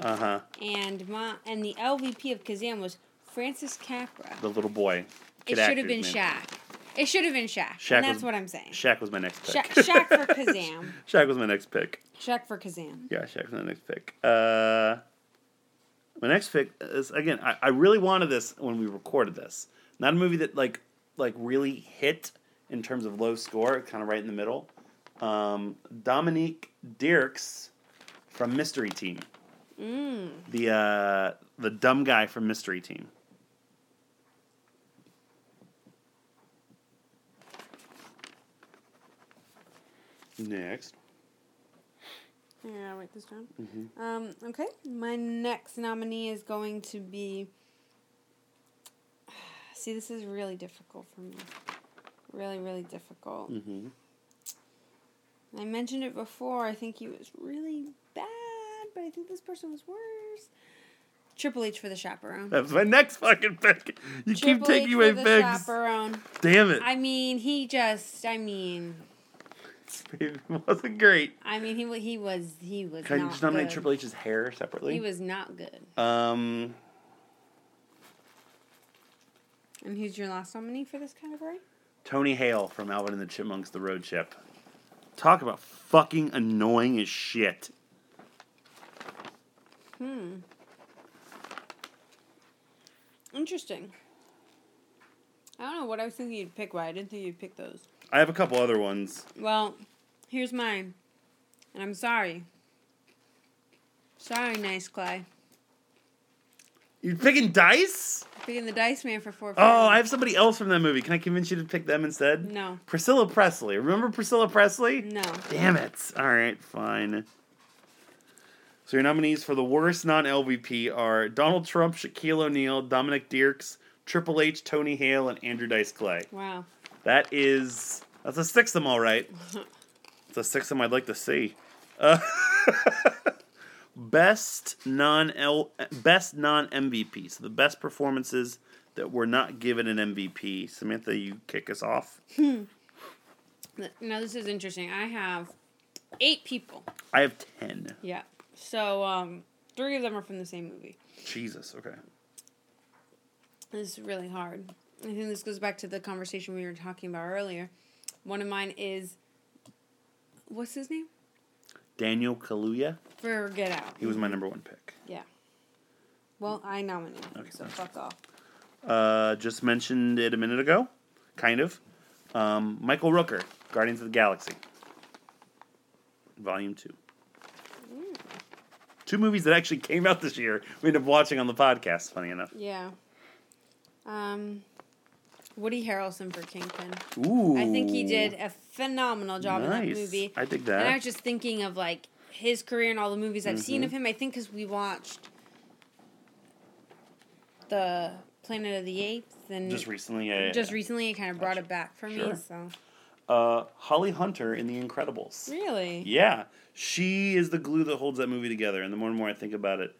Uh huh. and my and the LVP of Kazam was Francis Capra. The little boy. It should have been name. Shaq. It should have been Shaq. Shaq and that's was- what I'm saying. Shaq was my next Sha- pick. Shaq for Kazam. Shaq was my next pick. Shaq for Kazam. Yeah, Shaq was my next pick. Uh, my next pick is again. I, I really wanted this when we recorded this. Not a movie that like like really hit in terms of low score. Kind of right in the middle. Um, Dominic Dierkes from Mystery Team. Mm. The uh, the dumb guy from Mystery Team. Next. Yeah, I'll write this down. Mm-hmm. Um, okay, my next nominee is going to be. See, this is really difficult for me. Really, really difficult. Mm-hmm. I mentioned it before. I think he was really bad, but I think this person was worse. Triple H for the chaperone. That's my next fucking pick. You keep taking H away for the picks. chaperone. Damn it. I mean, he just. I mean, It wasn't great. I mean, he he was he was Can you just nominate good. Triple H's hair separately? He was not good. Um, And who's your last nominee for this category? Tony Hale from Alvin and the Chipmunks, The Road Chip. Talk about fucking annoying as shit. Hmm. Interesting. I don't know what I was thinking you'd pick, but I didn't think you'd pick those. I have a couple other ones. Well, here's mine. And I'm sorry. Sorry, nice Clay. You picking Dice? Picking the Dice Man for four. Oh, I have somebody else from that movie. Can I convince you to pick them instead? No. Priscilla Presley. Remember Priscilla Presley? No. Damn it. All right, fine. So your nominees for the worst non LVP are Donald Trump, Shaquille O'Neal, Dominic Dierkes, Triple H, Tony Hale, and Andrew Dice Clay. Wow. That is that's a six of them, all right. It's a six of them I'd like to see. Uh, best non L best non MVP. So the best performances that were not given an MVP. Samantha, you kick us off. Hmm. Now, this is interesting. I have eight people. I have ten. Yeah. So, um, three of them are from the same movie. Jesus. Okay. This is really hard. I think this goes back to the conversation we were talking about earlier. One of mine is, what's his name? Daniel Kaluuya. For Get Out. He was my number one pick. Yeah. Well, I nominated him, Okay, so fuck off. Uh, just mentioned it a minute ago, kind of. Um, Michael Rooker, Guardians of the Galaxy, Volume Two. Two movies that actually came out this year. We ended up watching on the podcast. Funny enough. Yeah. Um, Woody Harrelson for Kingpin. Ooh. I think he did a phenomenal job in that Nice. movie. I think that. And I was just thinking of like his career and all the movies I've seen of Mm-hmm. him. I think because we watched the Planet of the Apes and Just recently. Yeah, yeah, just yeah. recently it kind of brought it back for me. So Uh, Holly Hunter in The Incredibles. really, Yeah, she is the glue that holds that movie together. And the more and more I think about it,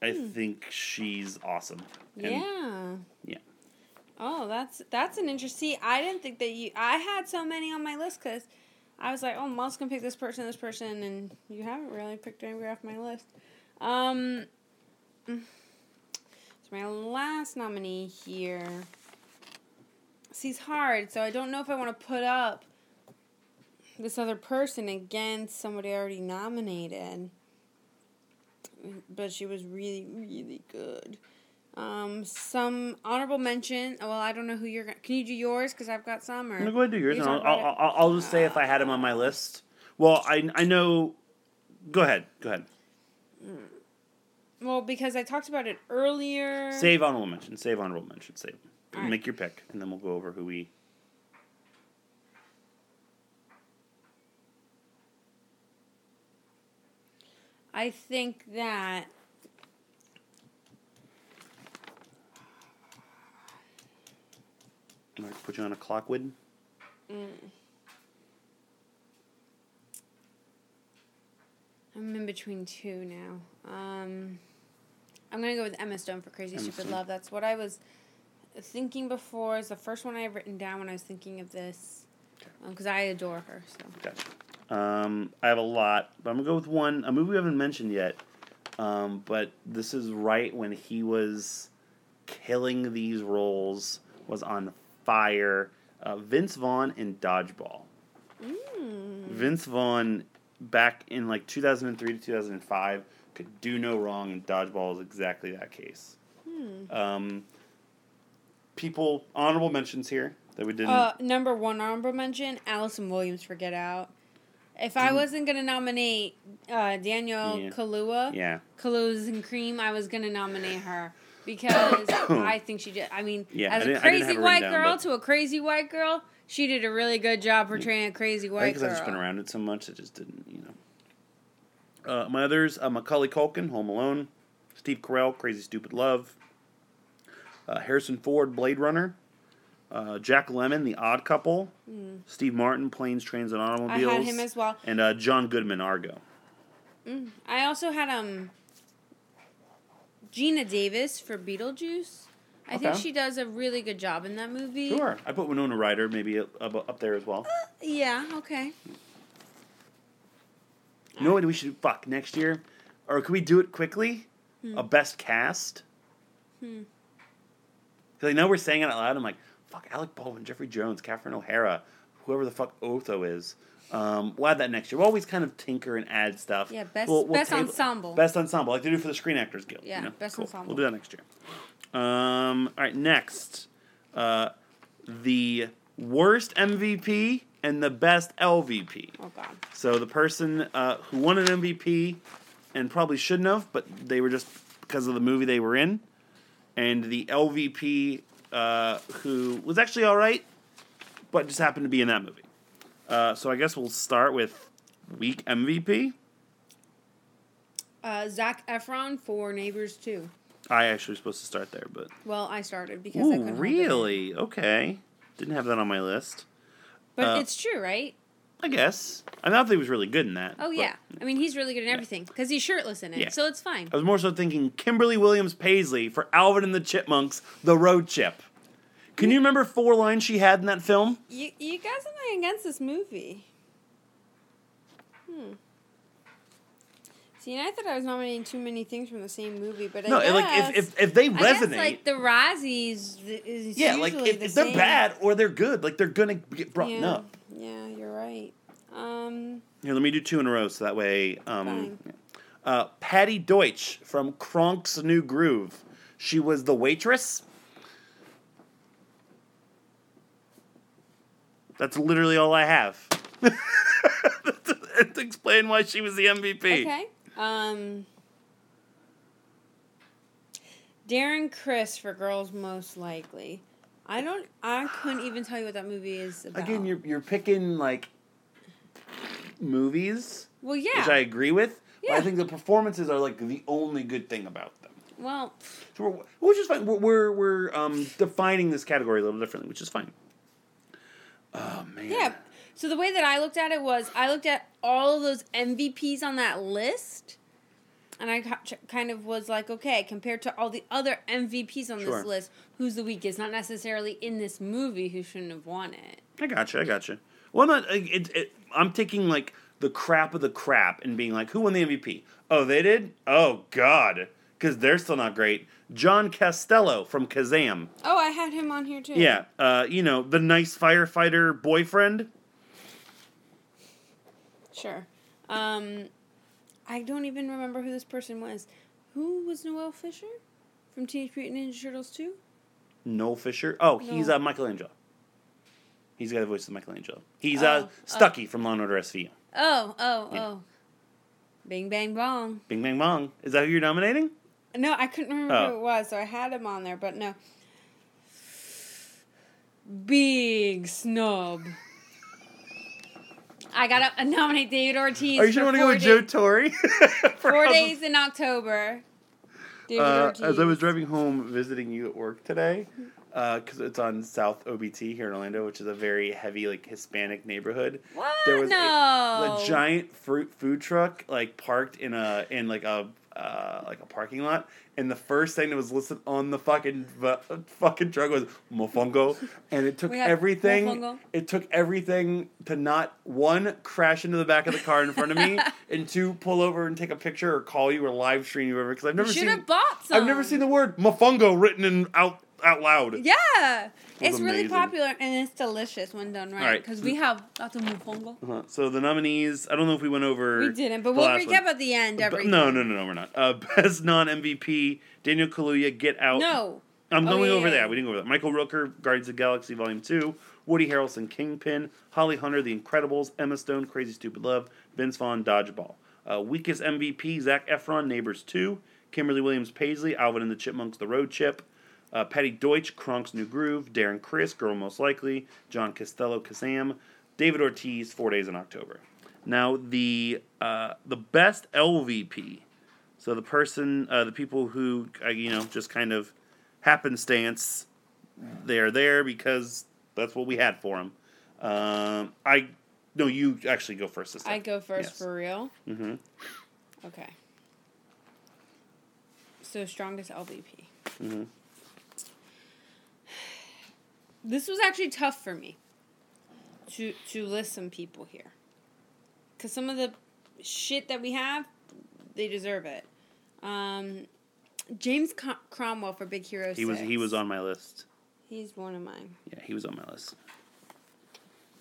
I think she's awesome. And yeah. Yeah. Oh, that's that's an interesting. I didn't think that you. I had so many on my list because I was like, oh, Mel's gonna pick this person, this person, and you haven't really picked anybody off my list. Um, so my last nominee here. Seems hard, so I don't know if I want to put up this other person against somebody I already nominated. But she was really, really good. Um, some honorable mention. Well, I don't know who you're. gonna... Can you do yours? Because I've got some. Or No, go ahead and do yours. And I'll, I'll. I'll, I'll just say if I had him on my list. Well, I, I know. Go ahead. Go ahead. Well, because I talked about it earlier. Save honorable mention. Save honorable mention. Save. Right. Make your pick, and then we'll go over who we. I think that. I'm gonna put you on a clockwood. I'm in between two now. Um, I'm gonna go with Emma Stone for Crazy Emma Stupid Stone. Love. That's what I was thinking before. It's the first one I have written down when I was thinking of this, because I adore her. So Gotcha. Um, I have a lot, but I'm gonna go with one. A movie we haven't mentioned yet. Um, but this is right when he was killing these roles. Was on fire. Uh, Vince Vaughn in Dodgeball. Vince Vaughn, back in like 2003 to 2005, could do no wrong, and Dodgeball is exactly that case. Um, people, honorable mentions here that we didn't. Uh, number one honorable mention: Allison Williams for Get Out. If I wasn't gonna nominate uh, Daniel Yeah. Kalua, yeah. Kaluuya's and Cream, I was gonna nominate her because I think she did. I mean, Yeah, as a I have crazy white down, girl to a crazy white girl, she did a really good job portraying a crazy I think white girl. I've just been around it so much, it just didn't, you know. Uh, my others, uh, Macaulay Culkin, Home Alone, Steve Carell, Crazy Stupid Love, uh, Harrison Ford, Blade Runner, uh, Jack Lemmon, The Odd Couple, Steve Martin, Planes, Trains, and Hmm. I Automobiles, had him as well. and uh, John Goodman, Argo. I also had um Geena Davis for Beetlejuice. I think she does a really good job in that movie. Sure, I put Winona Ryder maybe up, up, there as well. Yeah. Okay. You know what we should fuck next year, or could we do it quickly? Hmm. A best cast. Because I know we're saying it out loud. I'm like, fuck, Alec Baldwin, Jeffrey Jones, Catherine O'Hara, whoever the fuck Otho is. Um, we'll add that next year. We'll always kind of tinker and add stuff. Yeah, best- We'll- we'll best table- ensemble. Best ensemble, like they do for the Screen Actors Guild. Yeah, you know? best Cool. ensemble. We'll do that next year. Um, all right, next, uh, the worst MVP and the best LVP. Oh God. So the person uh, who won an MVP and probably shouldn't have, but they were just because of the movie they were in, and the LVP uh, who was actually all right, but just happened to be in that movie. Uh, so I guess we'll start with week MVP. Uh, Zac Efron for Neighbors 2. I actually was supposed to start there, but Well, I started because I couldn't really? Okay, didn't have that on my list. But Uh, it's true, right? I guess I thought he was really good in that. Oh but- yeah. I mean, he's really good in everything because he's shirtless in it, Yeah. so it's fine. I was more so thinking Kimberly Williams Paisley for Alvin and the Chipmunks, The Road Chip. Can you remember four lines she had in that film? You you got something against this movie? Hmm. See, and I thought I was nominating too many things from the same movie, but No, I guess, like if, if, if they I guess, resonate, like the Razzies is yeah, like if, the if they're same. bad or they're good, like they're gonna get brought yeah. up. Yeah, you're right. Um, Here, let me do two in a row so that way. Um, Fine. uh, Patti Deutsch from Kronk's New Groove. She was the waitress. That's literally all I have. to explain why she was the MVP. okay. Um, Darren Criss for Girls Most Likely. I don't. I couldn't even tell you what that movie is about. Again, you're you're picking like movies, well, yeah. which I agree with. But I think the performances are like the only good thing about them. well, So we're, which is fine. We're we're, we're um, defining this category a little differently, which is fine. Oh man. yeah. So the way that I looked at it was, I looked at all of those MVPs on that list, and I kind of was like, okay, compared to all the other MVPs on Sure. this list, who's the weakest? Not necessarily in this movie who shouldn't have won it. I gotcha. I gotcha. Well, I'm not. It, it, I'm taking like the crap of the crap and being like, who won the MVP? Oh, they did. Oh God, because they're still not great. John Costello from Kazam. Oh, I had him on here too. Yeah. Uh, you know the nice firefighter boyfriend. Sure. Um, I don't even remember who this person was. Who was Noel Fisher from Teenage Mutant Ninja Turtles 2? Noel Fisher. Oh, he's No. uh, Michelangelo. He's got the voice of Michelangelo. He's Oh, uh, oh. Stuckey from Law and Order SVU. Oh, oh, Yeah. oh. Bing Bang Bong. Bing Bang Bong. Is that who you're nominating? No, I couldn't remember Oh. who it was, so I had him on there, but no. Big snub. I gotta uh, nominate David Ortiz. Are you sure you want to go with Joe Torre? Four days in October. David Uh, Ortiz. as I was driving home visiting you at work today, because it's on South OBT here in Orlando, which is a very heavy like Hispanic neighborhood. What? There was a, no. a giant fruit food truck like parked in a in like a uh, like a parking lot, and the first thing that was listed on the fucking v- fucking truck was mofongo, and it took everything. mofongo. It took everything to not one crash into the back of the car in front of me, and two pull over and take a picture or call you or live stream you over because I've never should seen have bought some. I've never seen the word mofongo written in out out loud. Yeah, it's really popular and it's delicious when done right. Because we have lots of mofongo. Uh-huh. So the nominees, I don't know if we went over. We didn't, but we'll recap one. at the end. No, no, no, no, we're not. Uh, best non MVP, Daniel Kaluuya, Get Out. No. I'm Oh, going yeah, over yeah, that. We didn't go over that. Michael Rooker, Guardians of the Galaxy Volume 2, Woody Harrelson, Kingpin, Holly Hunter, The Incredibles, Emma Stone, Crazy Stupid Love, Vince Vaughn, Dodgeball. Uh, weakest MVP, Zac Efron, Neighbors 2, Kimberly Williams Paisley, Alvin and the Chipmunks, The Road Chip, uh, Patti Deutsch, Kronk's New Groove, Darren Criss, Girl Most Likely, John Costello, Kazam, David Ortiz, Four Days in October. Now, the uh, the best LVP, so the person, uh, the people who, uh, you know, just kind of happenstance, they're there because that's what we had for them. Um, I, no, you actually go first this time. I go first Yes. for real. Mm-hmm. Okay. So strongest LVP. Mhm. This was actually tough for me to to list some people here, because some of the shit that we have, they deserve it. Um, James Cromwell for Big Hero. He was he was on my list. He's one of mine. Yeah, he was on my list.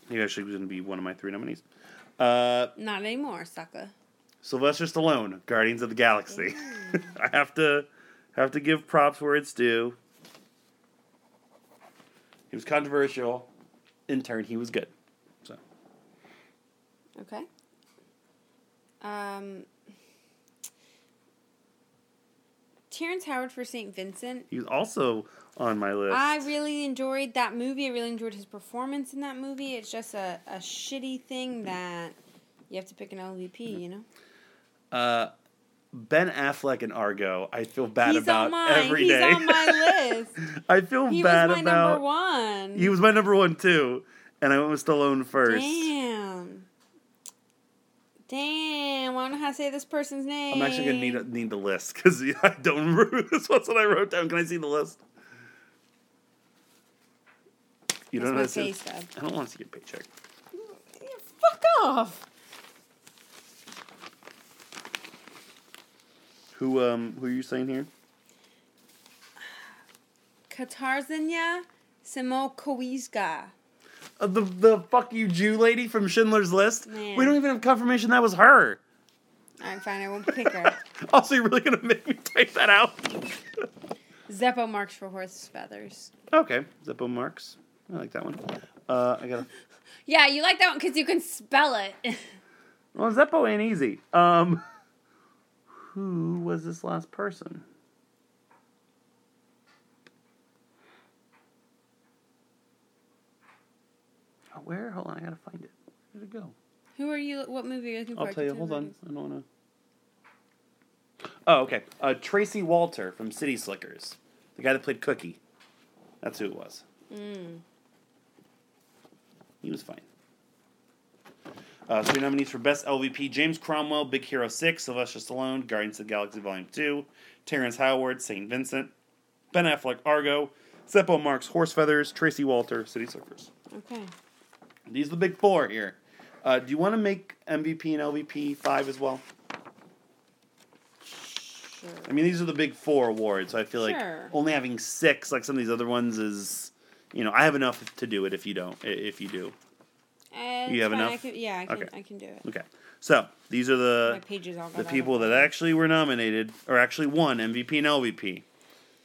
He actually was going to be one of my three nominees. Uh, Not anymore, sucker. Sylvester Stallone, Guardians of the Galaxy. I have to have to give props where it's due. He was controversial. In turn, he was good. So Okay. Um, Terrence Howard for St. Vincent. he was also on my list. I really enjoyed that movie. I really enjoyed his performance in that movie. It's just a, a shitty thing that you have to pick an LVP, you know? uh, ben Affleck and Argo. I feel bad He's about on mine. every He's day. on my list. I feel He bad was my about. number one. He was my number one too, and I went with Stallone first. Damn. Damn. I don't know how to say this person's name. I'm actually gonna need a, need the list because I don't remember this was that I wrote down. Can I see the list? You That's don't know how to see pay stub. I don't want to see your paycheck. Fuck off. Who um who are you saying here? Katarzynia Simokowska. Uh, the the fuck you Jew lady from Schindler's List. Man. We don't even have confirmation that was her. Alright, fine. I won't pick her. Also, you're really gonna make me type that out? Zeppo Marx for horse feathers. okay, Zippo marks. I like that one. Uh, I gotta. Yeah, you like that one because you can spell it. Well, Zeppo ain't easy. Um, who was this last person? Oh, where? Hold on, I gotta find it. Where did it go? Who are you? What movie are you looking for? I'll tell you. Hold on. I don't wanna. Oh, okay. Uh, Tracy Walter from City Slickers, the guy that played Cookie. That's who it was. Mm. He was fine. Uh, three nominees for Best LVP James Cromwell, Big Hero 6, Sylvester Stallone, Guardians of the Galaxy Volume 2, Terrence Howard, St. Vincent, Ben Affleck, Argo, Zeppo Marx, Horse Feathers, Tracy Walter, City Slickers. Okay. These are the big four here. Uh, do you want to make MVP and LVP five as well? Sure. I mean, these are the big four awards. So I feel like only having six, like some of these other ones, is you know I have enough to do it. If you don't, if you do, Uh, You have fine, I enough? can, yeah, I can. Okay. I can do it. okay. So these are the the people that actually were nominated, or actually won MVP and LVP.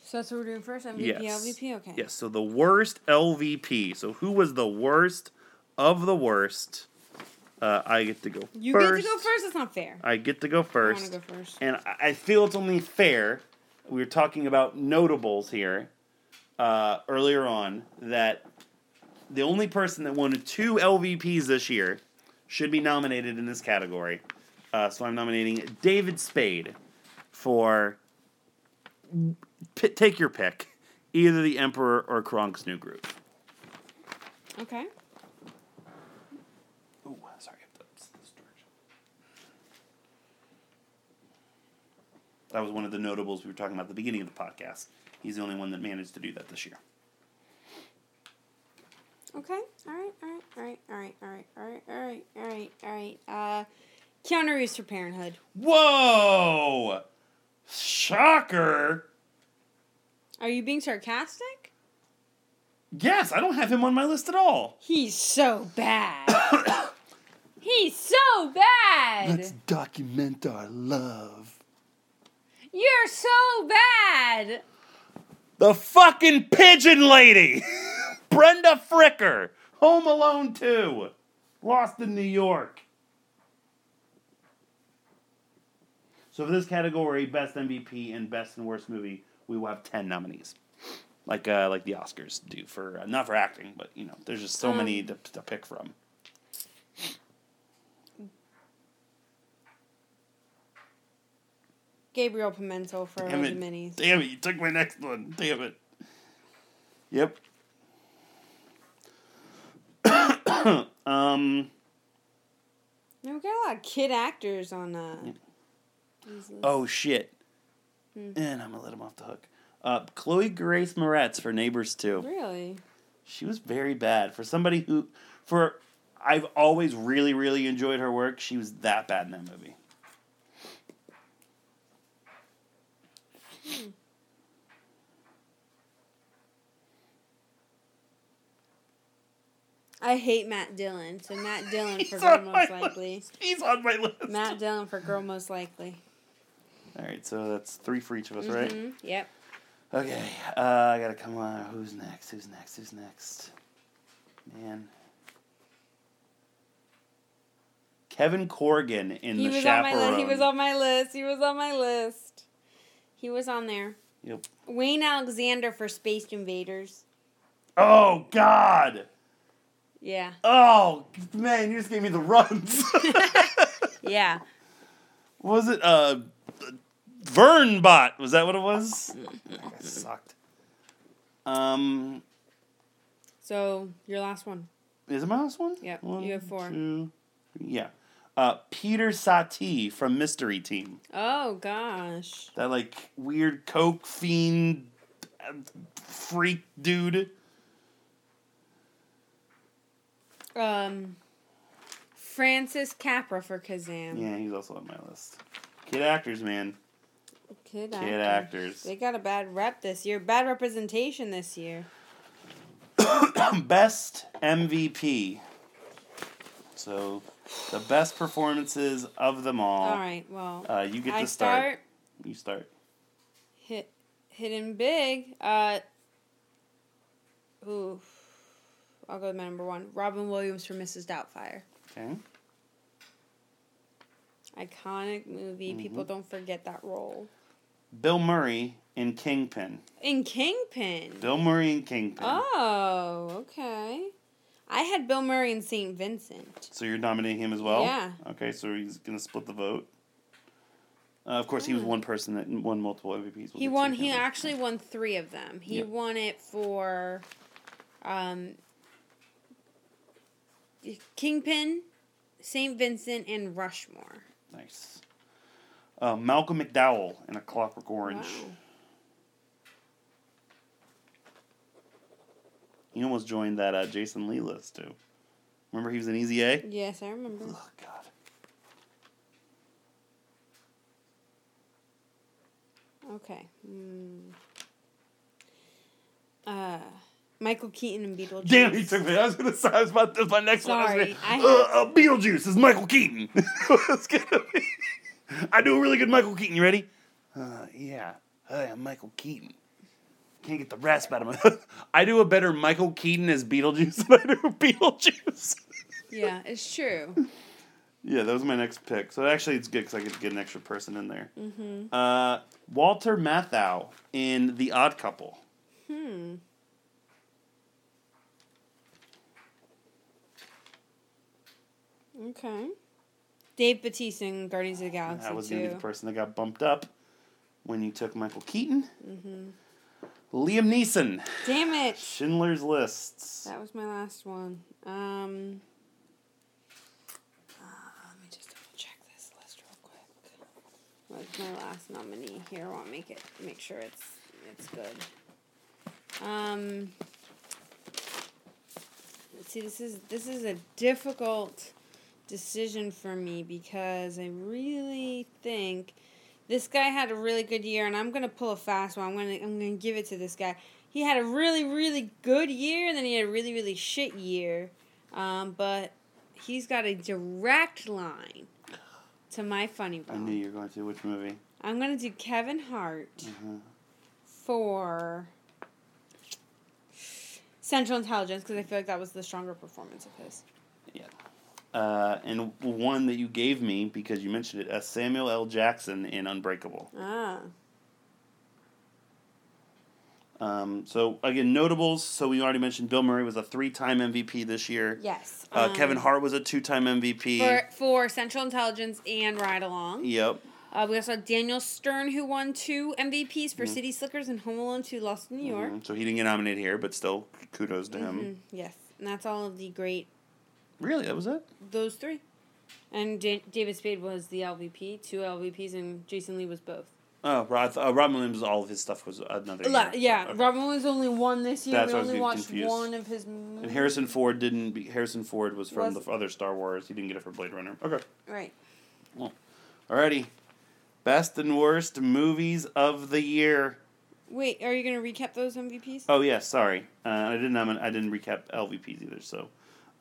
So that's what we're doing first. MVP, Yes. LVP. Okay. Yes. So the worst LVP. So who was the worst of the worst? Uh, I get to go You first. get to go first. That's not fair. I get to go I first. want to go first. And I- I feel it's only fair. We were talking about notables here uh, earlier on that the only person that won two LVPs this year should be nominated in this category. Uh, so I'm nominating David Spade for p- take your pick, either the Emperor or Kronk's New Groove. Okay. Oh, sorry, that's the storage. That was one of the notables we were talking about at the beginning of the podcast. He's the only one that managed to do that this year. Okay. All right. All right. All right. All right. All right. All right. All right. All right. All right. Uh, Keanu Reeves for Parenthood. Whoa! Shocker! Are you being sarcastic? Yes, I don't have him on my list at all. He's so bad. He's so bad. Let's document our love. You're so bad. The fucking pigeon lady! Brenda Fricker! Home Alone 2! Lost in New York. So for this category, best MVP and best and worst movie, we will have ten nominees, like uh, like the Oscars do for uh, not for acting, but you know, there's just so Um, many to, to pick from. Gabriel Pimentel for Damn the it! minis. Damn it! You took my next one. Damn it. Yep. um. No, we got a lot of kid actors on uh. lists. Oh shit. Hmm. And I'm gonna let him off the hook. Uh, Chloe Grace Moretz for Neighbors 2. Really? She was very bad for somebody who, for I've always really really enjoyed her work. She was that bad in that movie. I hate Matt Dillon, so Matt Dillon for He's girl on my most likely. list. He's on my list. Matt Dillon for girl most likely. All right, so that's three for each of us, right? Mhm, Yep. Okay, uh, I gotta come on. Who's next? Who's next? Who's next? Man. Kevin Corrigan in He the was on my chaperone. list. He was on my list. He was on my list. He was on there. Yep. Wayne Alexander for Space Invaders. Oh God! Yeah. Oh man, you just gave me the runs. Yeah. was it? Uh, Vernbot. Was that what it was? that sucked. Um, So your last one. is it my last one? Yeah. One, you have four. two, yeah. Uh, Peter Satie from Mystery Team. Oh gosh. That like weird coke fiend uh, freak dude. Um. Francis Capra for Kazam. Yeah, he's also on my list. Kid actors, man. Kid, Kid actor. actors. They got a bad rep this year. Bad representation this year. best MVP. So, the best performances of them all. All right. Well, Uh, you get I to start. start You start. hit hitting big. Uh. Ooh. I'll go with my number one. Robin Williams for Mrs. Doubtfire. Okay. Iconic movie. Mm-hmm. People don't forget that role. Bill Murray in Kingpin. In Kingpin. Bill Murray in Kingpin. Oh, okay. I had Bill Murray in St. Vincent. So you're nominating him as well? Yeah. Okay, so he's gonna split the vote. Uh, of course, he was one person that won multiple MVPs. We'll He won. He actually won three of them. He Yeah. won it for, um, Kingpin, Saint Vincent, and Rushmore. Nice. Uh, Malcolm McDowell in A Clockwork Orange. Wow. He almost joined that uh, Jason Lee list too. Remember he was in Easy A. Yes, I remember. Oh God. Okay. Hmm. Uh, Michael Keaton and Beetlejuice. Damn, he took me. I was gonna say I was about this. My next one. I was Sorry, gonna, uh, uh, Beetlejuice is Michael Keaton. it's gonna be. I do a really good Michael Keaton. You ready? Uh, yeah. Hi, I'm Michael Keaton. Can't get the rasp out of my. I do a better Michael Keaton as Beetlejuice than I do Beetlejuice. Yeah, it's true. yeah, that was my next pick. So actually, it's good because I get to get an extra person in there. Mm-hmm. Uh, Walter Matthau in The Odd Couple. Hmm. Okay. Dave Batista in Guardians of the Galaxy That was going to be the person that got bumped up when you took Michael Keaton. Mm-hmm. Liam Neeson, Damn it! Schindler's Lists. That was my last one. Um. uh, let me just double check this list real quick. What's my last nominee here? I want to make it make sure it's it's good. Um. let's See, this is this is a difficult decision for me because I really think this guy had a really good year, and I'm gonna pull a fast one. I'm gonna I'm gonna give it to this guy. He had a really really good year, and then he had a really really shit year. Um, but he's got a direct line to my funny bone. I knew you were going to. Which movie? I'm gonna do Kevin Hart Uh-huh. for Central Intelligence because I feel like that was the stronger performance of his. Yeah. Uh, and one that you gave me because you mentioned it, uh, Samuel L. Jackson in Unbreakable. Ah, Um, so again, notables. So we already mentioned Bill Murray was a three-time MVP this year. yes. Uh, Um, Kevin Hart was a two-time MVP. for for Central Intelligence and Ride Along. Yep. Uh, we also had Daniel Stern, who won two MVPs Mm-hmm. for City Slickers and Home Alone 2 Lost in New York. Mhm. So he didn't get nominated here, but still, kudos to him. Mhm, Yes, and that's all of the great, Really, that was it. those three. And Da- David Spade was the LVP, two LVPs, and Jason Lee was both. Oh, Rod, uh, Robin Williams, all of his stuff was another. La- year. yeah, Okay. Robin Williams only won this year. That's we I only watched confused. one of his movies. And Harrison Ford didn't. Be, Harrison Ford was from Was- the other Star Wars. He didn't get it for Blade Runner. Okay. Right. Well, alrighty. Best and worst movies of the year. Wait, are you going to recap those MVPs? Oh yeah, sorry. Uh, I didn't. nomin- I didn't recap LVPs either. So,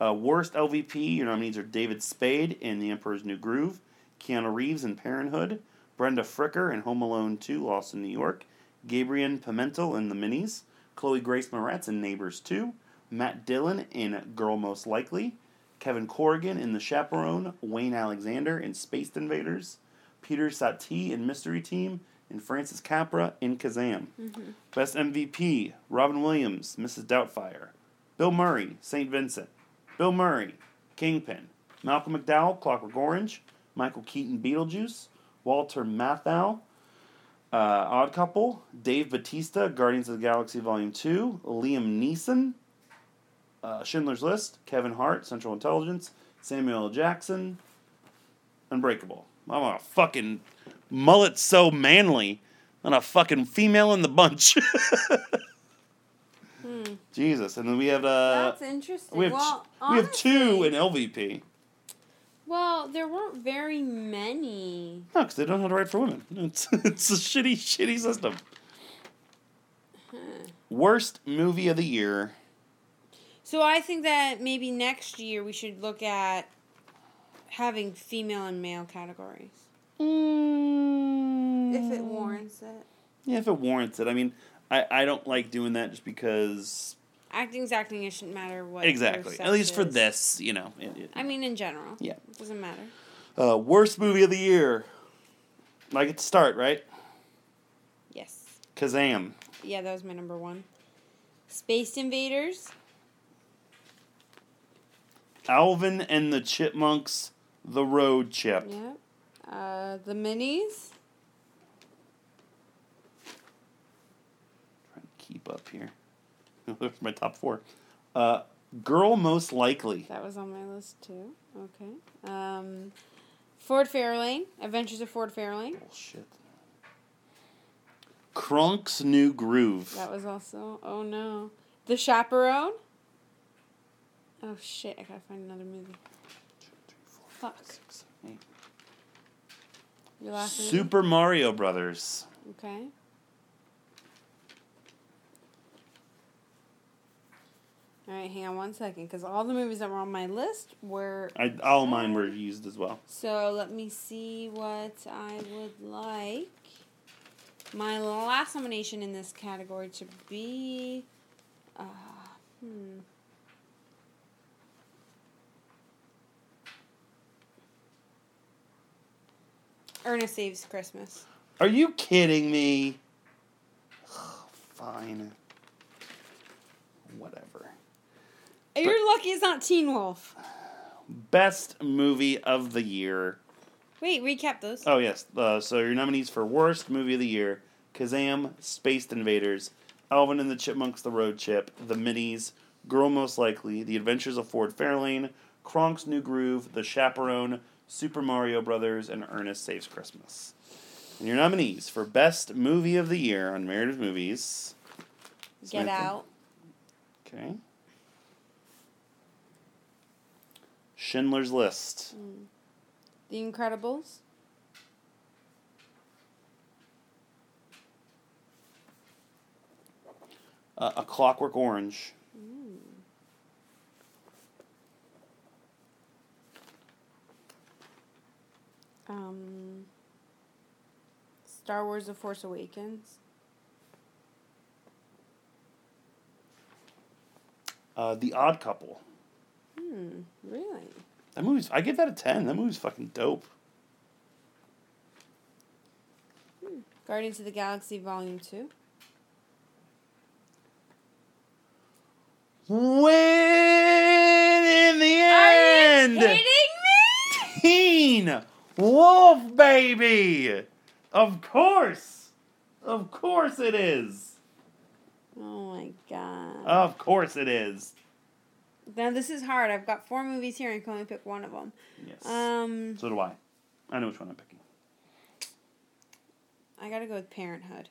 uh, worst LVP. Your nominees are David Spade in The Emperor's New Groove, Keanu Reeves in Parenthood, Brenda Fricker in Home Alone Two: Lost in New York, Gabriel Pimentel in The Minis, Chloe Grace Moretz in Neighbors Two, Matt Dillon in Girl Most Likely, Kevin Corrigan in The Chaperone, Wayne Alexander in Space Invaders, Peter Satie in Mystery Team, and Francis Capra in Kazam. Best MVP: Robin Williams, Mrs. Doubtfire, Bill Murray, Saint Vincent, Bill Murray, Kingpin, Malcolm McDowell, Clockwork Orange, Michael Keaton, Beetlejuice, Walter Matthau, uh, Odd Couple, Dave Batista, Guardians of the Galaxy Volume Two, Liam Neeson, uh, Schindler's List, Kevin Hart, Central Intelligence, Samuel L. Jackson, Unbreakable. I'm a fucking mullet so manly, and a fucking female in the bunch. Jesus, and then we have uh, That's interesting. we have well, t- we have two honestly- in LVP. Well, there weren't very many. No, because they don't have to write for women. It's it's a shitty shitty system. Worst movie of the year. So I think that maybe next year we should look at having female and male categories if it warrants it. Yeah, if it warrants it. I mean, I, I don't like doing that just because. Acting's acting. It shouldn't matter what. Exactly. At least for is. this, you know. It, it, I mean, in general. Yeah. It doesn't matter. uh, worst movie of the year. I get to start, right? Yes. Kazam. Yeah, that was my number one. Space Invaders. Alvin and the Chipmunks, The Road Chip. Yep. Uh, the minis. Trying to keep up here. There's my top four. Uh, Girl Most Likely. That was on my list too. Okay. Um, Ford Fairlane. Adventures of Ford Fairlane. Bullshit. Kronk's New Groove. That was also. Oh no. The Chaperone. Oh shit! I gotta find another movie. Fuck. Eight. Your last movie? Super Mario Brothers. Okay. All right, hang on one second, because all the movies that were on my list were. I, all mine were used as well. So let me see what I would like. My last nomination in this category to be. Uh, hmm. Ernest Saves Christmas. Are you kidding me? Fine. Whatever. You're lucky it's not Teen Wolf. Best movie of the year. Wait, recap those. Oh yes. Uh, so your nominees for worst movie of the year: Kazam, Spaced Invaders, Alvin and the Chipmunks: The Road Chip, The Minis, Girl Most Likely, The Adventures of Ford Fairlane, Kronk's New Groove, The Chaperone, Super Mario Brothers, and Ernest Saves Christmas. And your nominees for best movie of the year on Married Movies. Get Samantha? Out. Okay. Schindler's List. The Incredibles. Uh, A Clockwork Orange. Um, Star Wars: The Force Awakens. Uh, the Odd Couple. Hmm. Really? That movie's. I give that a ten. That movie's fucking dope. Guardians of the Galaxy Volume Two. Win in the end. Are you kidding me? Teen Wolf, baby. Of course. Of course it is. Oh my god. Of course it is. Now this is hard. I've got four movies here and I can only pick one of them. Yes. Um, so do I. I know which one I'm picking. I gotta go with Parenthood.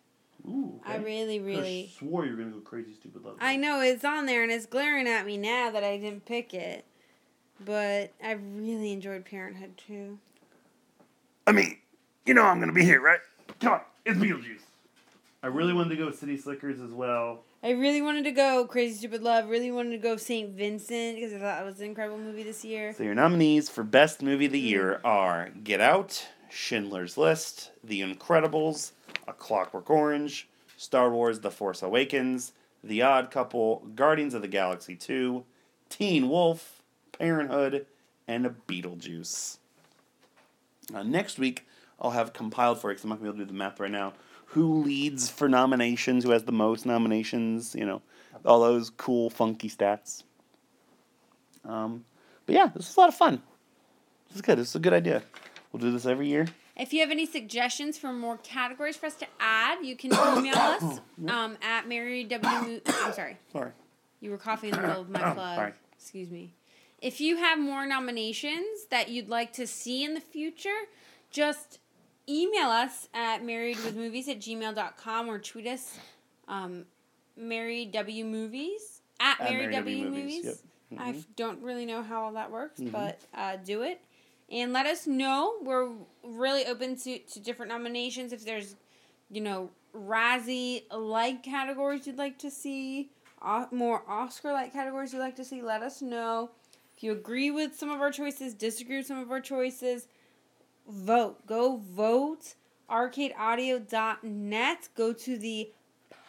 Ooh. I really, really. I swore you were gonna go crazy, stupid love. I know it's on there and it's glaring at me now that I didn't pick it. But I really enjoyed Parenthood too. I mean, you know I'm gonna be here, right? Come on, it's Beetlejuice. I really wanted to go with City Slickers as well. I really wanted to go Crazy Stupid Love. Really wanted to go Saint Vincent because I thought it was an incredible movie this year. So your nominees for Best Movie of the Year are Get Out, Schindler's List, The Incredibles, A Clockwork Orange, Star Wars: The Force Awakens, The Odd Couple, Guardians of the Galaxy 2, Teen Wolf, Parenthood, and Beetlejuice. Uh, next week, I'll have compiled for you because I'm not going to be able to do the math right now. Who leads for nominations? Who has the most nominations? You know, all those cool, funky stats. Um, but yeah, this is a lot of fun. This is good. This is a good idea. We'll do this every year. If you have any suggestions for more categories for us to add, you can email us um, at Mary W. I'm sorry. Sorry. You were coughing in the middle of my plug. Sorry. Excuse me. If you have more nominations that you'd like to see in the future, just email us at marriedwithmovies at gmail.com or tweet us um, Mary W Movies at, At W, W Movies. Yep. I Mhm. f- don't really know how all that works, Mhm. but uh, do it. And let us know. We're really open to, to different nominations. If there's, you know, Razzie like categories you'd like to see, more Oscar like categories you'd like to see, let us know. If you agree with some of our choices, disagree with some of our choices, vote. Go vote. Arcadeaudio.net. Go to the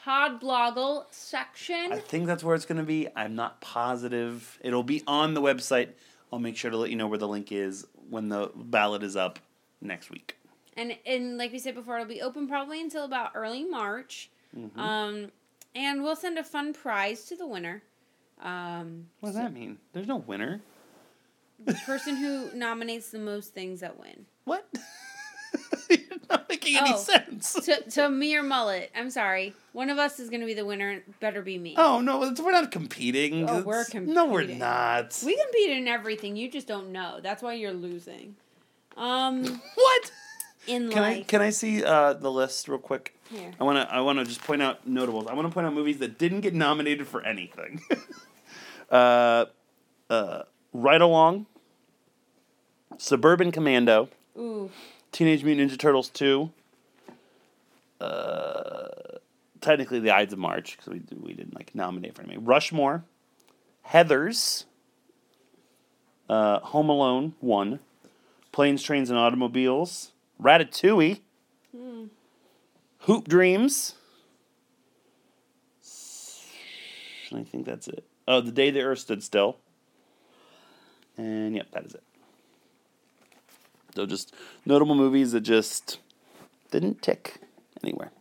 Podbloggle section. I think that's where it's going to be. I'm not positive. It'll be on the website. I'll make sure to let you know where the link is when the ballot is up next week. And and like we said before, it'll be open probably until about early March. Mm-hmm. Um, and we'll send a fun prize to the winner. Um, What does that mean? There's no winner. the person who nominates the most things that win. What? You're not making any Oh. sense. So, so me or mullet? I'm sorry. One of us is going to be the winner. Better be me. Oh no, it's, we're not competing. Oh, we're It's- No, we're competing. not. We compete in everything. You just don't know. That's why you're losing. Um, what? in Can I life. can I see uh, the list real quick? Here. I want to I want to just point out notables. I want to point out movies that didn't get nominated for anything. uh, uh, Ride Along. Suburban Commando, Ooh, Teenage Mutant Ninja Turtles two. Uh, technically, The Ides of March because we we didn't like nominate for anything. Rushmore, Heathers, uh, Home Alone one, Planes, Trains, and Automobiles, Ratatouille, Hoop Dreams. I think that's it. Oh, The Day the Earth Stood Still. And yep, that is it. So just notable movies that just didn't tick anywhere.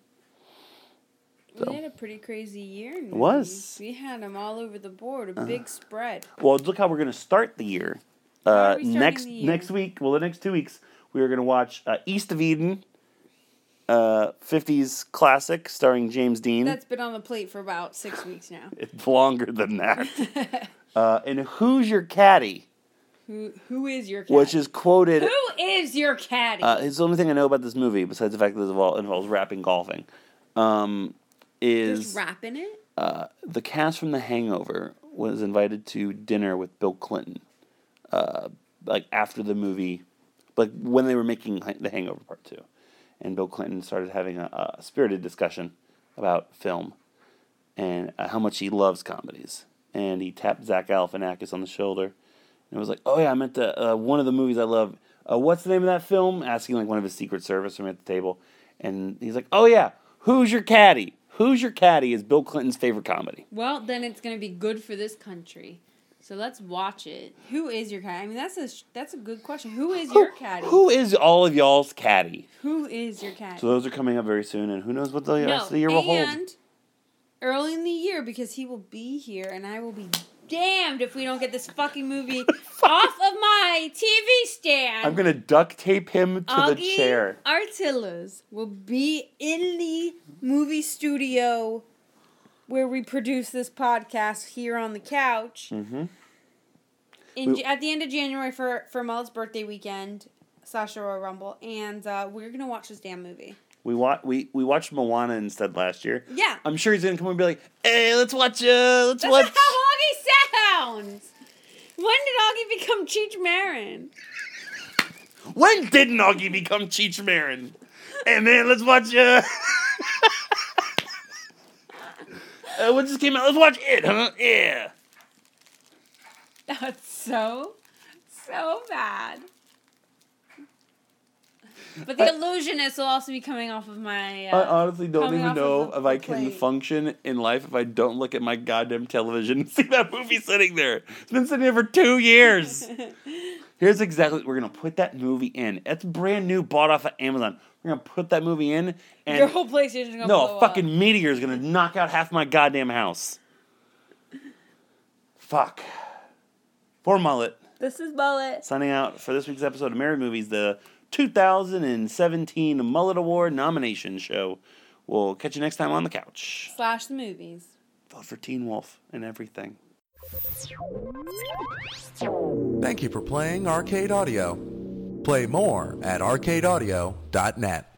So. we had a pretty crazy year. It was. We had them all over the board. A big spread. Well, look how we're going to start the year. Uh, next year? next week, well, the next two weeks, we are going to watch uh, East of Eden, uh, 50s classic starring James Dean. That's been on the plate for about six weeks now. It's longer than that. uh, and Who's Your Caddy, Who who is your caddy? which is quoted. who is your caddy? Uh, it's the only thing I know about this movie, besides the fact that it involves, involves rapping golfing, um, There's is rap in it. uh, the cast from The Hangover was invited to dinner with Bill Clinton, uh, like after the movie, like when they were making The Hangover Part Two, and Bill Clinton started having a, a spirited discussion about film and uh, how much he loves comedies, and he tapped Zach Galifianakis on the shoulder, and was like, "Oh yeah, I meant the uh, one of the movies I love. Uh, what's the name of that film?" Asking like one of his Secret Service from at the table, and he's like, "Oh yeah, Who's Your Caddy?" Who's Your Caddy is Bill Clinton's favorite comedy. Well, then it's gonna be good for this country. So let's watch it. Who is your caddy? I mean, that's a that's a good question. Who is your caddy? Who is all of y'all's caddy? Who is your caddy? So those are coming up very soon, and who knows what the no, rest of the year will hold. and early in the year because he will be here, and I will be damned if we don't get this fucking movie off of my TV stand. I'm gonna duct tape him to the chair. Artillas will be in the movie studio where we produce this podcast here on the couch. Mm-hmm. In, We- at the end of January for for Mullet's birthday weekend slash Royal Rumble, and uh, we're gonna watch this damn movie. We wa- we we watched Moana instead last year. Yeah, I'm sure he's gonna come and be like, "Hey, let's watch. Uh, let's that's watch." not how Augie sounds. When did Augie become Cheech Marin? When did Noggy become Cheech Marin? Hey man, let's watch. Uh... uh, what just came out? Let's watch it, huh? Yeah. That's so, so bad. But the illusionist will also be coming off of my. Uh, I honestly don't even know if I can plate. function in life if I don't look at my goddamn television and see that movie sitting there. It's been sitting there for two years. Here's exactly we're gonna put that movie in. It's brand new, bought off of Amazon. We're gonna put that movie in, and Your whole PlayStation's gonna no, a fucking up. meteor is gonna knock out half my goddamn house. Fuck. Poor mullet. This is Mullet. Signing out for this week's episode of Married Movies, the 2017 Mullet Award nomination show. We'll catch you next time on the couch. Slash the movies. Vote for Teen Wolf and everything. Thank you for playing Arcade Audio. Play more at arcadeaudio.net.